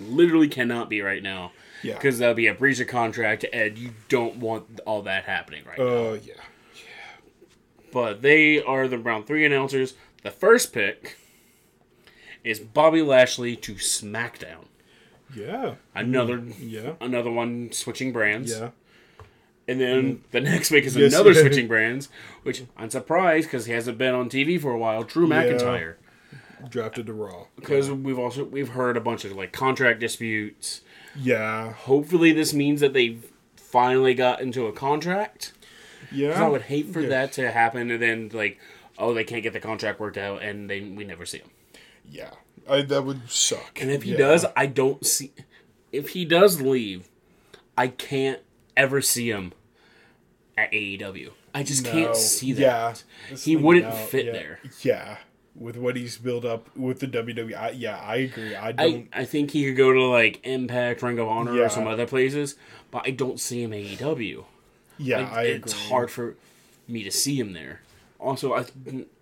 literally cannot be right now. Yeah. because that'll be a breach of contract, and you don't want all that happening right now. Uh, yeah. But they are the round three announcers. The first pick is Bobby Lashley to SmackDown. Yeah. Another Yeah. another one switching brands. Yeah. And then mm. the next pick is Yes. another switching brands, which I'm surprised because he hasn't been on TV for a while. Drew McIntyre. Drafted to Raw. Because we've also we've heard a bunch of like contract disputes. Yeah. Hopefully, this means that they've finally got into a contract. Yeah. I would hate for Yeah. that to happen, and then like, oh, they can't get the contract worked out, and they we never see him. Yeah. I, that would suck. And if he Yeah. does, I don't see. If he does leave, I can't ever see him at AEW. I just No. can't see that. Yeah. He wouldn't fit yeah. there. Yeah. with what he's built up with the WWE. I, yeah, I agree. I I, don't. I think he could go to like Impact, Ring of Honor, Yeah. or some other places, but I don't see him AEW. Yeah, Like, it's agree. hard for me to see him there. Also, I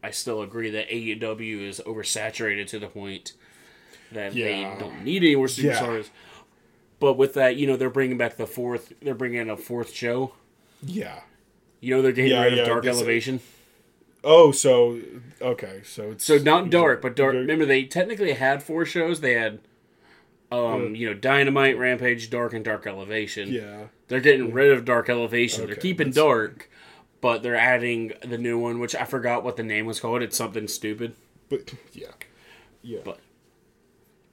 I still agree that AEW is oversaturated to the point that Yeah. they don't need any more Yeah. superstars. But with that, you know, they're bringing back the fourth. They're bringing in a fourth show. Yeah. You know, they're getting Yeah, rid of Dark Elevation. Oh, so okay, so it's So not dark, but dark. Dark- Remember, they technically had four shows. They had, um, you know, Dynamite, Rampage, Dark, and Dark Elevation. Yeah. They're getting rid of Dark Elevation. they're keeping Dark, but they're adding the new one, which I forgot what the name was called. It's something stupid. But yeah. Yeah. But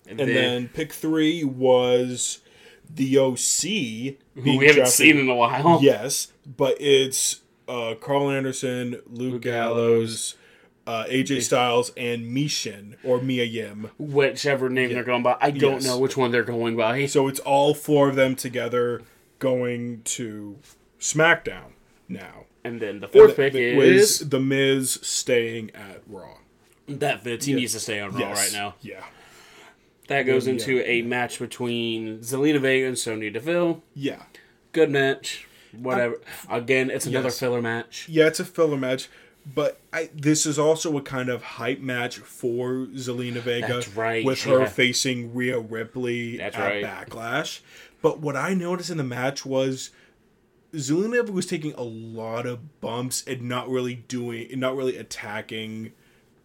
and then, pick three was the OC. who we haven't drafted- seen in a while. Yes, but it's uh, Karl Anderson, Luke Gallows, uh, AJ Styles, and Michin or Mia Yim. Whichever name they're going by, I don't Yes. know which one they're going by. So it's all four of them together going to SmackDown now. And then the fourth And pick th- is the Miz staying at Raw. that fits. He needs to stay on Raw Yes. right now. Yeah. That goes Yeah. into a match between Zelina Vega and Sonya Deville. Yeah. Good match. Whatever. Again, it's another Yes. filler match. Yeah, it's a filler match, but I, this is also a kind of hype match for Zelina Vega. That's right, With she her facing Rhea Ripley That's at right. Backlash. But what I noticed in the match was Zelina Vega was taking a lot of bumps and not really doing, not really attacking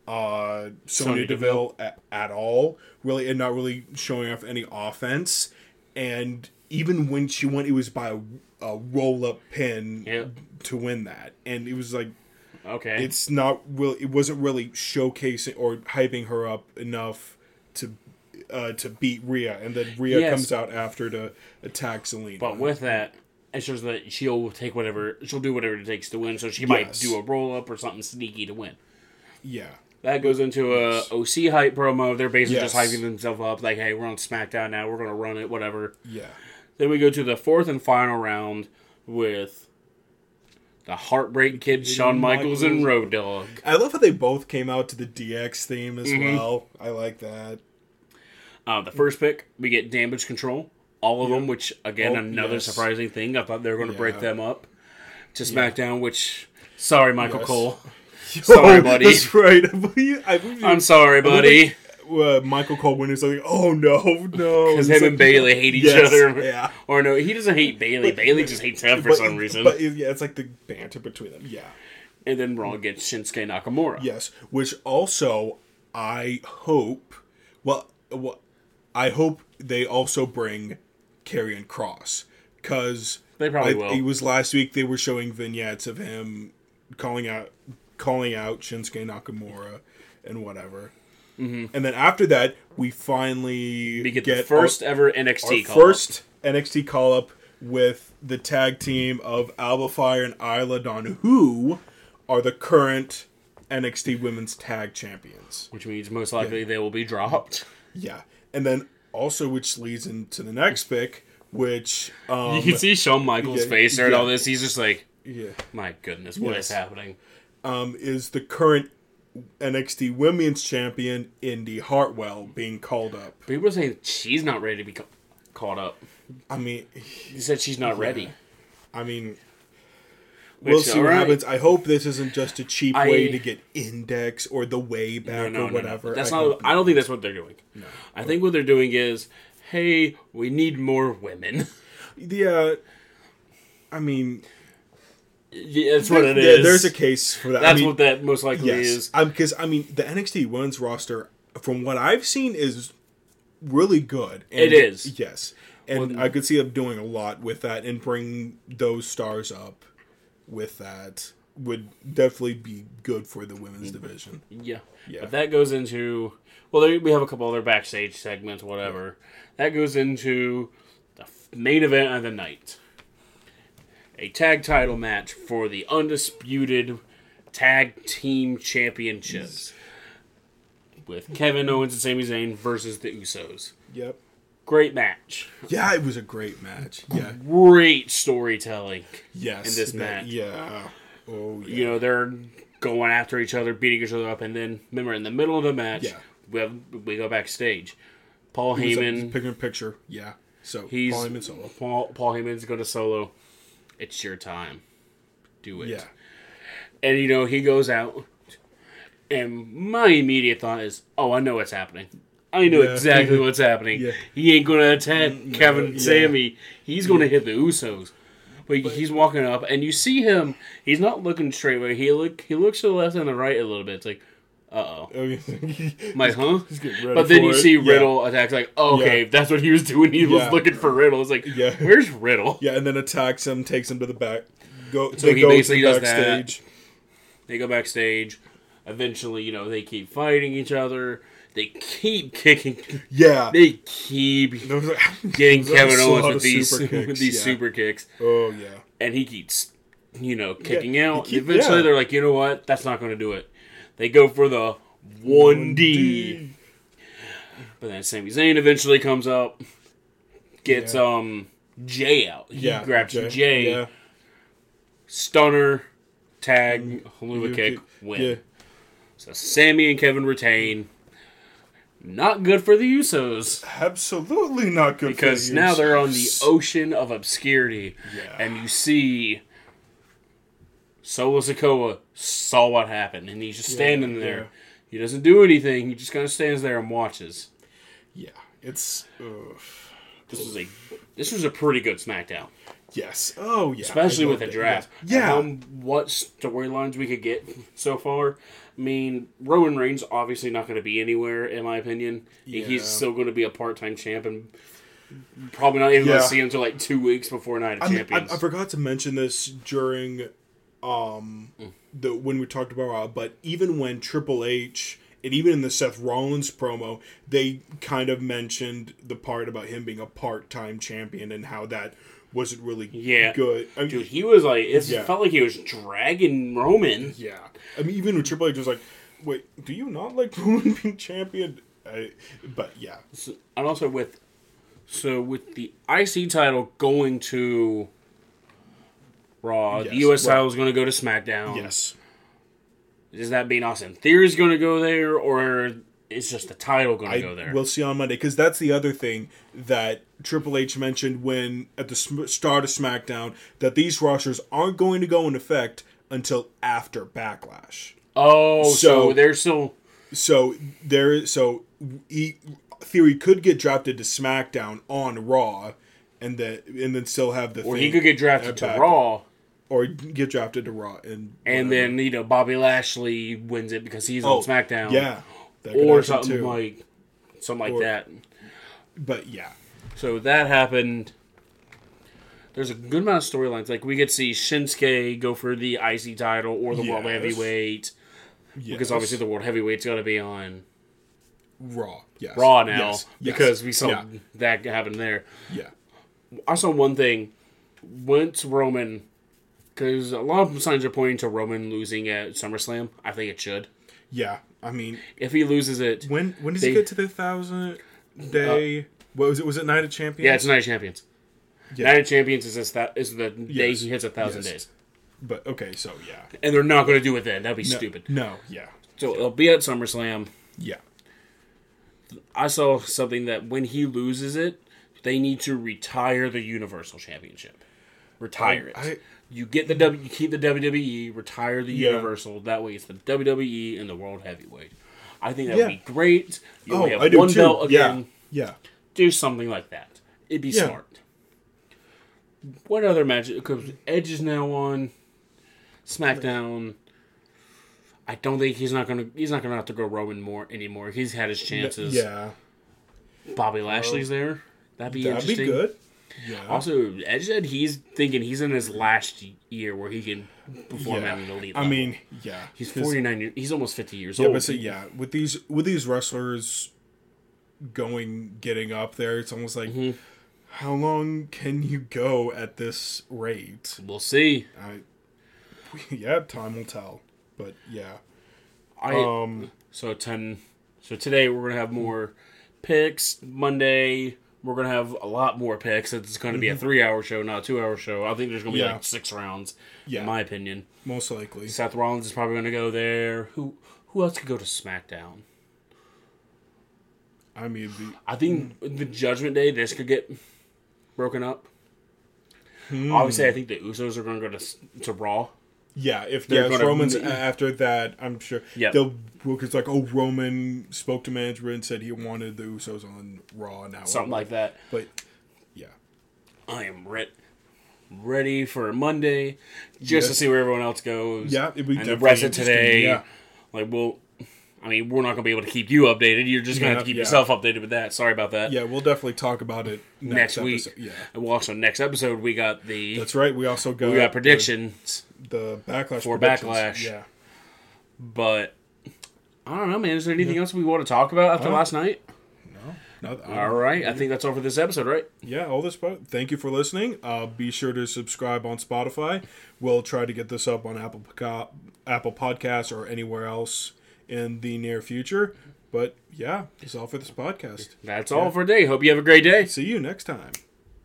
uh, Sonya Sonya Deville at, at all, really, and not really showing off any offense. And even when she went, it was by a, a roll up pin Yeah. to win that, and it was like Okay. it's not really, it wasn't really showcasing or hyping her up enough to uh, to beat Rhea, and then Rhea Yes. comes out after to attack Zelina. But with that, it shows that she'll take whatever she'll do whatever it takes to win. So she might Yes. do a roll up or something sneaky to win. yeah, That goes into a OC hype promo. They're basically just hyping themselves up, like, "Hey, we're on SmackDown now. We're gonna run it, whatever." yeah, Then we go to the fourth and final round with the Heartbreak Kid, Shawn Michaels, and Road Dogg. I love how they both came out to the DX theme as Mm-hmm. well. I like that. Uh, the first pick, we get Damage Control, all of them, which again Oh, another yes. surprising thing. I thought they were going to break them up to SmackDown. Which, sorry, Michael Yes. Cole. Sorry, Oh, buddy. That's right. I am sorry, buddy. Uh, Michael Cole he's like, "Oh no, no," Because him like- and Bayley hate each Yes, other. yeah. Or no, he doesn't hate Bayley. Bayley just hates him for but, some reason. But yeah, it's like the banter between them. Yeah. and then Raw gets Shinsuke Nakamura. Yes, which also I hope. Well, well I hope they also bring Karrion Kross because They probably will. It was last week they were showing vignettes of him calling out, calling out Shinsuke Nakamura and whatever. Mm-hmm. And then after that, we finally We get, the first ever NXT our call. first NXT call up with the tag team of Alba Fyre and Isla Dawn, who are the current NXT Women's Tag Champions. which means most likely they will be dropped. Yeah, and then also which leads into the next pick, which um, You can see Shawn Michaels' yeah, face during yeah. all this. He's just like, yeah, my goodness, what is Yes. happening? um, is the current NXT Women's Champion Indy Hartwell being called up. People are saying she's not ready to be ca- caught up. I mean, He said she's not ready. I mean, Which, we'll see what alright. happens. I hope this isn't just a cheap I- way to get index or the way back no, or no, no. whatever. That's I not. I don't think that's what they're doing. No, I think what they're doing is, hey, we need more women. Yeah, I mean, yeah, that's what it there- is. there's a case for that. That's I mean, what that most likely yes, is. because I mean, the NXT Women's roster, from what I've seen, is really good. And It is. yes, and Well- I could see them doing a lot with that and bring those stars up with that would definitely be good for the women's mm-hmm. division. Yeah. Yeah. But that goes into well, there, we have a couple other backstage segments, whatever. That goes into the main event of the night. A tag title match for the undisputed tag team championships with Kevin Owens and Sami Zayn versus the Usos. Yep. Great match. Yeah, it was a great match. Yeah. Great storytelling. Yes. In this that- match. Yeah. Oh, yeah. You know, they're going after each other, beating each other up, and then remember in the middle of the match, Yeah. we have we go backstage. Paul Heyman, picking a picture. Yeah. So he's Paul Heyman solo. Paul, Paul Heyman's going to solo. It's your time. Do it. Yeah. And you know, he goes out and my immediate thought is, "Oh, I know what's happening. I know Yeah. exactly what's happening. Yeah. He ain't going to attack mm, Kevin and yeah. Sami. He's going to hit the Usos." But, he's walking up and you see him, he's not looking straight away. He look he looks to the left and the right a little bit. It's like, "Uh-oh." Oh, yeah. I'm "Huh?" But then you it. see Yeah. Riddle attack like, oh, "Okay, Yeah. that's what he was doing. He was looking for Riddle." It's like, Yeah. "Where's Riddle?" Yeah, and then attacks him, takes him to the back. Go. So they he go to basically the does that. backstage. They go backstage. Eventually, you know, they keep fighting each other. They keep kicking. Yeah. They keep There was like- getting Kevin Owens with these super with kicks, these yeah. super kicks, Oh yeah. and he keeps, you know, kicking out. keep- Eventually, yeah. they're like, you know what? That's not going to do it. They go for the one D. But then Sami Zayn eventually comes up, gets Yeah. um Jay out. He Yeah. grabs Jay, Yeah. stunner, tag, Helluva You kick, kick- win. Yeah. So Sami and Kevin retain. Not good for the Usos Absolutely not good. for because the now they're on the ocean of obscurity, Yeah. and you see Solo Sikoa saw what happened, and he's just standing yeah. there. He doesn't do anything. He just kind of stands there and watches. Yeah. It's. This was a this was a pretty good SmackDown, Yes. Oh yeah. especially with the draft. Yeah. Um, what storylines we could get so far? I mean, Roman Reigns obviously not going to be anywhere, in my opinion. Yeah. He's still going to be a part-time champ, and probably not even going to see him until like two weeks before Night of I, mean, I, Champions. I forgot to mention this during um the when we talked about Raw, but even when Triple H and even in the Seth Rollins promo, they kind of mentioned the part about him being a part-time champion and how that wasn't really Yeah. good. I mean, Dude, he was like, it Yeah. felt like he was dragging Roman. yeah. I mean, even with Triple H was like, "Wait, do you not like Roman being champion?" I, but yeah, So- and also with, so with the IC title going to Raw, the Yes, US Raw. title is going to go to SmackDown. yes, Is that mean Austin Theory's going to go there, or is just the title going to go there? we'll see on Monday because that's the other thing that Triple H mentioned when at the start of SmackDown that these rosters aren't going to go in effect until after Backlash. oh, so, so- they're still. So there, so he, Theory could get drafted to SmackDown on Raw, and then and then still have the Or he could get drafted to Raw, or get drafted to Raw, and and whatever. then you know Bobby Lashley wins it because he's Oh, on SmackDown. yeah, or something too. like something like Or- that. But yeah, So that happened. There's a good amount of storylines. Like we could see Shinsuke go for the IC title or the World Yes. Heavyweight because obviously the World Heavyweight's going to be on Raw, yes, Raw now Yes, yes. because we saw yeah, that happen there. yeah. I saw one thing. Once Roman, because a lot of signs are pointing to Roman losing at SummerSlam. I think it should. Yeah, I mean, If he loses it, when when does They- he get to the thousand day? Uh, what was it? Was it Night of Champions? yeah, it's Night of Champions. Yeah. Night of Champions is this, that is the day Yes. he hits a thousand Yes. days, But okay, so yeah, and they're not going to do it then. That'd be no, stupid. No, yeah, So it'll be at SummerSlam. yeah, I saw something that when he loses it, they need to retire the Universal Championship. Retire it. I- you get the W. You keep the WWE. Retire the Yeah. Universal. That way, it's the WWE and the World Heavyweight. I think that Yeah. would be great. You Oh, have I do one too. belt again. Yeah, Do something like that. It'd be Yeah. smart. What other match? Because Edge is now on SmackDown. I don't think he's not gonna. He's not gonna have to go Roman more anymore. He's had his chances. yeah. Bobby Lashley's um, there. That'd be That'd be interesting. good. Yeah, Also, Edge said he's thinking he's in his last year where he can perform yeah. at an elite I mean, yeah, he's forty nine. years He's almost fifty years Yeah, old. but so, yeah, with these with these wrestlers going getting up there, it's almost like Mm-hmm. how long can you go at this rate? We'll see. I, yeah, time will tell. But yeah, I um, so ten. So today we're gonna have more picks. Monday we're gonna have a lot more picks. It's going to be a three-hour show, not a two-hour show. I think there's going to be Mm-hmm. Yeah. like six rounds, Yeah. in my opinion. Most likely. Seth Rollins is probably going to go there. Who who else could go to SmackDown? I mean, the, I think the Judgment Day this could get broken up. Hmm. Obviously, I think the Usos are going to go to to Raw. Yeah, if They're yeah, if gonna- Roman's after that, I'm sure Yep. they'll book it's like, oh, Roman spoke to management and said he wanted the Usos on Raw now, something like that. But yeah, I am re- ready for Monday just to see where everyone else goes. Yeah, it'd be and the definitely rest of today. yeah. Like, we'll. I mean, we're not going to be able to keep you updated. You're just going to have to keep yeah. yourself updated with that. Sorry about that. yeah, we'll definitely talk about it Next, next, week. Episode. Yeah, And we'll also next episode we got the that's right. We also got we got predictions, the, the backlash For predictions. Backlash. Yeah, but I don't know, man. Is there anything else we want to talk about after Uh, last night? no, All right, I think that's all for this episode, right? yeah, all this. part. thank you for listening. Uh, be sure to subscribe on Spotify. We'll try to get this up on Apple Apple Podcasts or anywhere else in the near future. But yeah, that's all for this podcast. That's all for today. Hope you have a great day. See you next time.